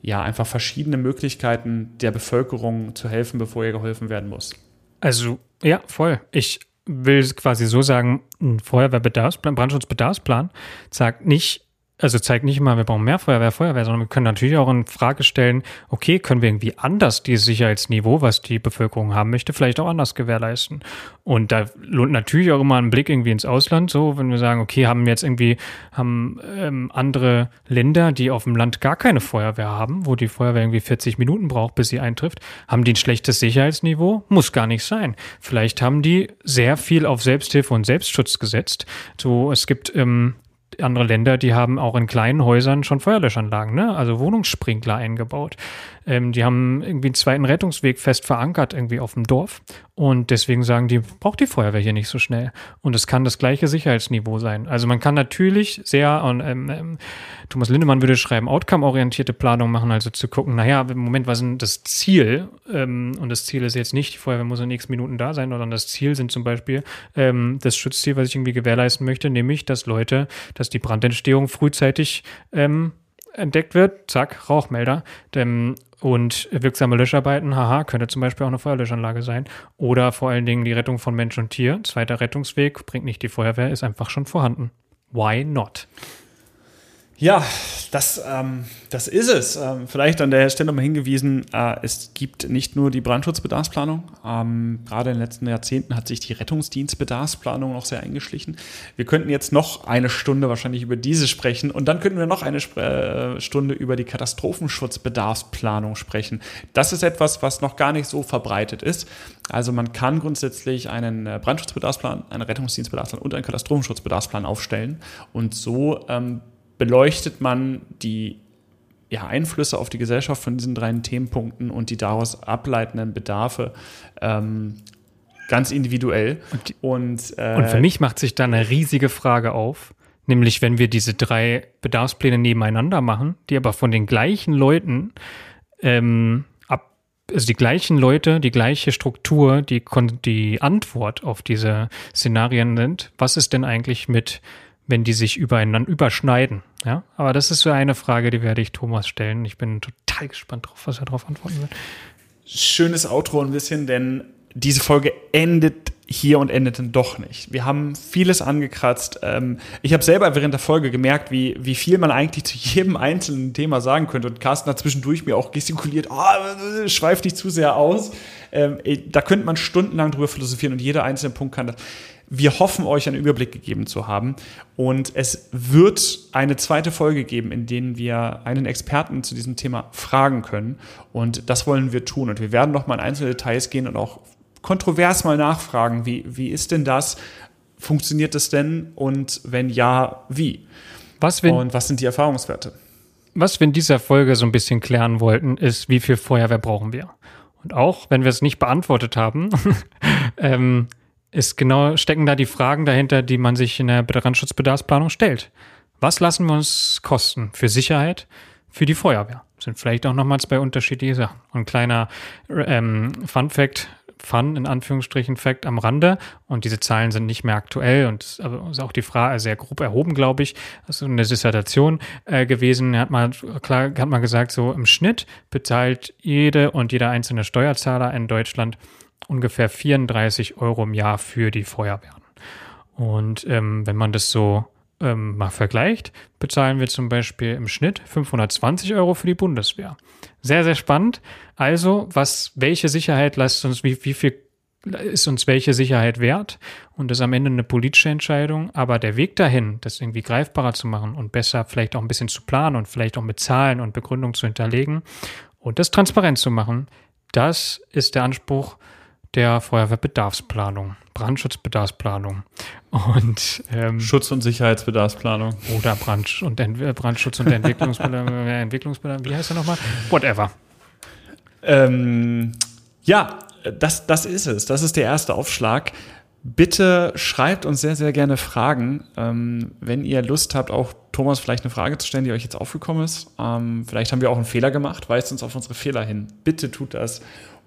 ja einfach verschiedene Möglichkeiten der Bevölkerung zu helfen, bevor ihr geholfen werden muss. Also, ja, voll. Ich will quasi so sagen, ein Feuerwehrbedarfsplan, Brandschutzbedarfsplan sagt nicht, also zeigt nicht immer, wir brauchen mehr Feuerwehr, Feuerwehr, sondern wir können natürlich auch in Frage stellen, okay, können wir irgendwie anders dieses Sicherheitsniveau, was die Bevölkerung haben möchte, vielleicht auch anders gewährleisten. Und da lohnt natürlich auch immer ein Blick irgendwie ins Ausland, so, wenn wir sagen, okay, haben jetzt irgendwie, haben ähm, andere Länder, die auf dem Land gar keine Feuerwehr haben, wo die Feuerwehr irgendwie 40 Minuten braucht, bis sie eintrifft, haben die ein schlechtes Sicherheitsniveau? Muss gar nicht sein. Vielleicht haben die sehr viel auf Selbsthilfe und Selbstschutz gesetzt. So, es gibt ähm, andere Länder, die haben auch in kleinen Häusern schon Feuerlöschanlagen, ne? also Wohnungssprinkler eingebaut. Ähm, die haben irgendwie einen zweiten Rettungsweg fest verankert irgendwie auf dem Dorf. Und deswegen sagen die, braucht die Feuerwehr hier nicht so schnell. Und es kann das gleiche Sicherheitsniveau sein. Also man kann natürlich sehr, und ähm, ähm, Thomas Lindemann würde schreiben, outcome-orientierte Planung machen, also zu gucken, naja, im Moment, was ist das Ziel? Ähm, und das Ziel ist jetzt nicht, die Feuerwehr muss in den nächsten Minuten da sein, sondern das Ziel sind zum Beispiel ähm, das Schutzziel, was ich irgendwie gewährleisten möchte, nämlich, dass Leute, dass die Brandentstehung frühzeitig ähm, entdeckt wird, zack, Rauchmelder. Denn und wirksame Löscharbeiten, haha, könnte zum Beispiel auch eine Feuerlöschanlage sein. Oder vor allen Dingen die Rettung von Mensch und Tier. Zweiter Rettungsweg bringt nicht die Feuerwehr, ist einfach schon vorhanden. Why not? Ja, das, ähm, das ist es. Ähm, vielleicht an der Stelle mal hingewiesen, äh, es gibt nicht nur die Brandschutzbedarfsplanung. Ähm, gerade in den letzten Jahrzehnten hat sich die Rettungsdienstbedarfsplanung noch sehr eingeschlichen. Wir könnten jetzt noch eine Stunde wahrscheinlich über diese sprechen und dann könnten wir noch eine äh, Stunde über die Katastrophenschutzbedarfsplanung sprechen. Das ist etwas, was noch gar nicht so verbreitet ist. Also man kann grundsätzlich einen äh, Brandschutzbedarfsplan, einen Rettungsdienstbedarfsplan und einen Katastrophenschutzbedarfsplan aufstellen und so ähm, beleuchtet man die ja, Einflüsse auf die Gesellschaft von diesen drei Themenpunkten und die daraus ableitenden Bedarfe ähm, ganz individuell. Und, äh, und für mich macht sich da eine riesige Frage auf, nämlich wenn wir diese drei Bedarfspläne nebeneinander machen, die aber von den gleichen Leuten ähm, also die gleichen Leute, die gleiche Struktur, die, die Antwort auf diese Szenarien sind, was ist denn eigentlich mit wenn die sich übereinander überschneiden. Ja, aber das ist so eine Frage, die werde ich Thomas stellen. Ich bin total gespannt drauf, was er darauf antworten wird. Schönes Outro ein bisschen, denn diese Folge endet hier und endet dann doch nicht. Wir haben vieles angekratzt. Ähm, ich habe selber während der Folge gemerkt, wie, wie viel man eigentlich zu jedem einzelnen Thema sagen könnte. Und Carsten hat zwischendurch mir auch gestikuliert, oh, schweift nicht zu sehr aus. Ähm, da könnte man stundenlang drüber philosophieren und jeder einzelne Punkt kann das. Wir hoffen, euch einen Überblick gegeben zu haben. Und es wird eine zweite Folge geben, in denen wir einen Experten zu diesem Thema fragen können. Und das wollen wir tun. Und wir werden noch mal in einzelne Details gehen und auch kontrovers mal nachfragen, wie, wie ist denn das? Funktioniert das denn? Und wenn ja, wie? Was, wenn, und was sind die Erfahrungswerte? Was wir in dieser Folge so ein bisschen klären wollten, ist, wie viel Feuerwehr brauchen wir? Und auch, wenn wir es nicht beantwortet haben, ähm, ist genau, stecken da die Fragen dahinter, die man sich in der Brandschutzbedarfsplanung stellt. Was lassen wir uns kosten für Sicherheit, für die Feuerwehr? Sind vielleicht auch nochmal zwei unterschiedliche Sachen. Und ein kleiner ähm, Fun Fact, Fun in Anführungsstrichen Fact am Rande und diese Zahlen sind nicht mehr aktuell und ist auch die Frage sehr grob erhoben, glaube ich. Das ist eine Dissertation äh, gewesen. Er hat mal klar hat mal gesagt, so im Schnitt bezahlt jede und jeder einzelne Steuerzahler in Deutschland ungefähr 34 Euro im Jahr für die Feuerwehren. Und ähm, wenn man das so ähm, mal vergleicht, bezahlen wir zum Beispiel im Schnitt 520 Euro für die Bundeswehr. Sehr, sehr spannend. Also, was, welche Sicherheit lässt uns, wie, wie viel ist uns welche Sicherheit wert? Und das ist am Ende eine politische Entscheidung. Aber der Weg dahin, das irgendwie greifbarer zu machen und besser vielleicht auch ein bisschen zu planen und vielleicht auch mit Zahlen und Begründung zu hinterlegen und das transparent zu machen, das ist der Anspruch der Feuerwehrbedarfsplanung, Brandschutzbedarfsplanung und ähm, Schutz- und Sicherheitsbedarfsplanung. Oder Brand und Ent Brandschutz und Entwicklungsbedarf, Entwicklungsbedarf, wie heißt er nochmal? Whatever. Ähm, ja, das, das ist es. Das ist der erste Aufschlag. Bitte schreibt uns sehr, sehr gerne Fragen. Ähm, wenn ihr Lust habt, auch Thomas vielleicht eine Frage zu stellen, die euch jetzt aufgekommen ist. Ähm, vielleicht haben wir auch einen Fehler gemacht. Weist uns auf unsere Fehler hin. Bitte tut das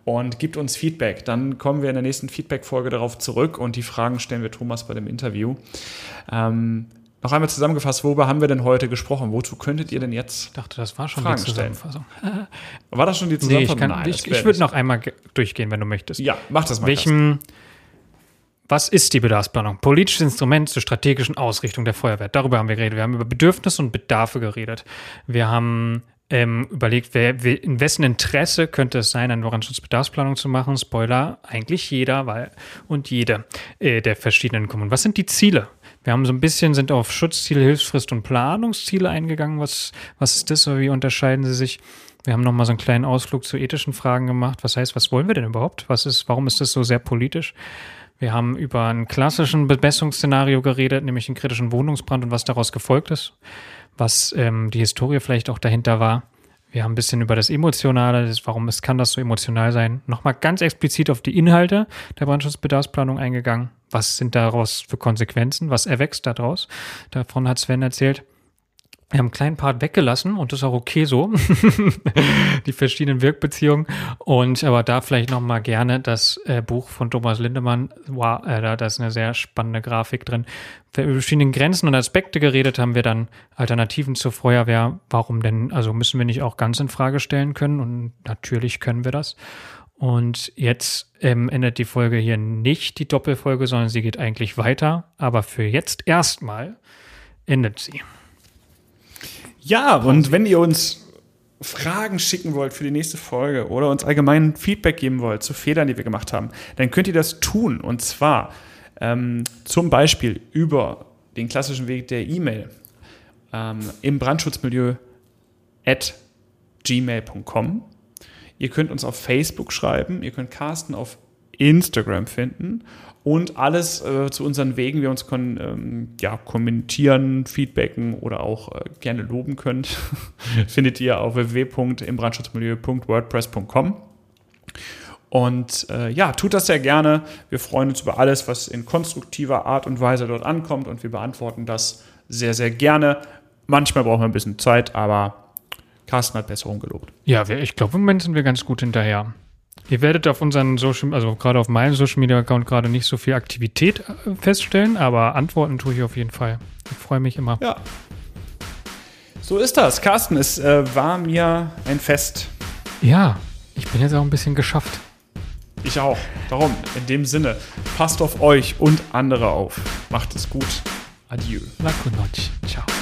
und gibt uns Feedback. Dann kommen wir in der nächsten Feedback-Folge darauf zurück und die Fragen stellen wir Thomas bei dem Interview. Ähm, noch einmal zusammengefasst, worüber haben wir denn heute gesprochen? Wozu könntet ihr denn jetzt? Ich dachte, das war schon Fragen die Zusammenfassung. War das schon die Nee, Zusammenfassung? ich, kann, Nein, ich, ich würde noch einmal ge- durchgehen, wenn du möchtest. Ja, mach das mal. Welchem, was ist die Bedarfsplanung? Politisches Instrument zur strategischen Ausrichtung der Feuerwehr. Darüber haben wir geredet. Wir haben über Bedürfnisse und Bedarfe geredet. Wir haben ähm, überlegt, wer, wer, in wessen Interesse könnte es sein, eine Brandschutzbedarfsplanung zu machen. Spoiler, eigentlich jeder weil, und jede äh, der verschiedenen Kommunen. Was sind die Ziele? Wir haben so ein bisschen, sind auf Schutzziele, Hilfsfrist und Planungsziele eingegangen. Was, was ist das? Oder wie unterscheiden sie sich? Wir haben nochmal so einen kleinen Ausflug zu ethischen Fragen gemacht. Was heißt, was wollen wir denn überhaupt? Was ist, warum ist das so sehr politisch? Wir haben über einen klassischen Bewässerungsszenario geredet, nämlich den kritischen Wohnungsbrand und was daraus gefolgt ist, was ähm, die Historie vielleicht auch dahinter war. Wir haben ein bisschen über das Emotionale, das, warum es kann das so emotional sein, nochmal ganz explizit auf die Inhalte der Brandschutzbedarfsplanung eingegangen. Was sind daraus für Konsequenzen? Was erwächst daraus? Davon hat Sven erzählt. Wir haben einen kleinen Part weggelassen und das ist auch okay so. die verschiedenen Wirkbeziehungen. Und aber da vielleicht noch mal gerne das äh, Buch von Thomas Lindemann. Wow, äh, da, da ist eine sehr spannende Grafik drin. Wenn wir über verschiedene Grenzen und Aspekte geredet haben, wir dann Alternativen zur Feuerwehr. Warum denn? Also müssen wir nicht auch ganz in Frage stellen können? Und natürlich können wir das. Und jetzt ähm, endet die Folge hier nicht die Doppelfolge, sondern sie geht eigentlich weiter. Aber für jetzt erstmal endet sie. Ja, und wenn ihr uns Fragen schicken wollt für die nächste Folge oder uns allgemein Feedback geben wollt zu Fehlern, die wir gemacht haben, dann könnt ihr das tun. Und zwar ähm, zum Beispiel über den klassischen Weg der E-Mail ähm, im Brandschutzmilieu at gmail.com. Ihr könnt uns auf Facebook schreiben, ihr könnt Carsten auf Instagram finden und alles äh, zu unseren Wegen, wir uns kon ähm, ja, kommentieren, feedbacken oder auch äh, gerne loben könnt, findet ihr auf www.imbrandschutzmilieu.wordpress.com. Und äh, ja, tut das sehr gerne. Wir freuen uns über alles, was in konstruktiver Art und Weise dort ankommt und wir beantworten das sehr, sehr gerne. Manchmal brauchen wir ein bisschen Zeit, aber Carsten hat Besserung gelobt. Ja, ich glaube, im Moment sind wir ganz gut hinterher. Ihr werdet auf unseren Social, also gerade auf meinem Social Media Account gerade nicht so viel Aktivität äh, feststellen, aber Antworten tue ich auf jeden Fall. Ich freue mich immer. Ja. So ist das. Carsten, es äh, war mir ein Fest. Ja, ich bin jetzt auch ein bisschen geschafft. Ich auch. Darum, in dem Sinne, passt auf euch und andere auf. Macht es gut. Adieu. La. Ciao.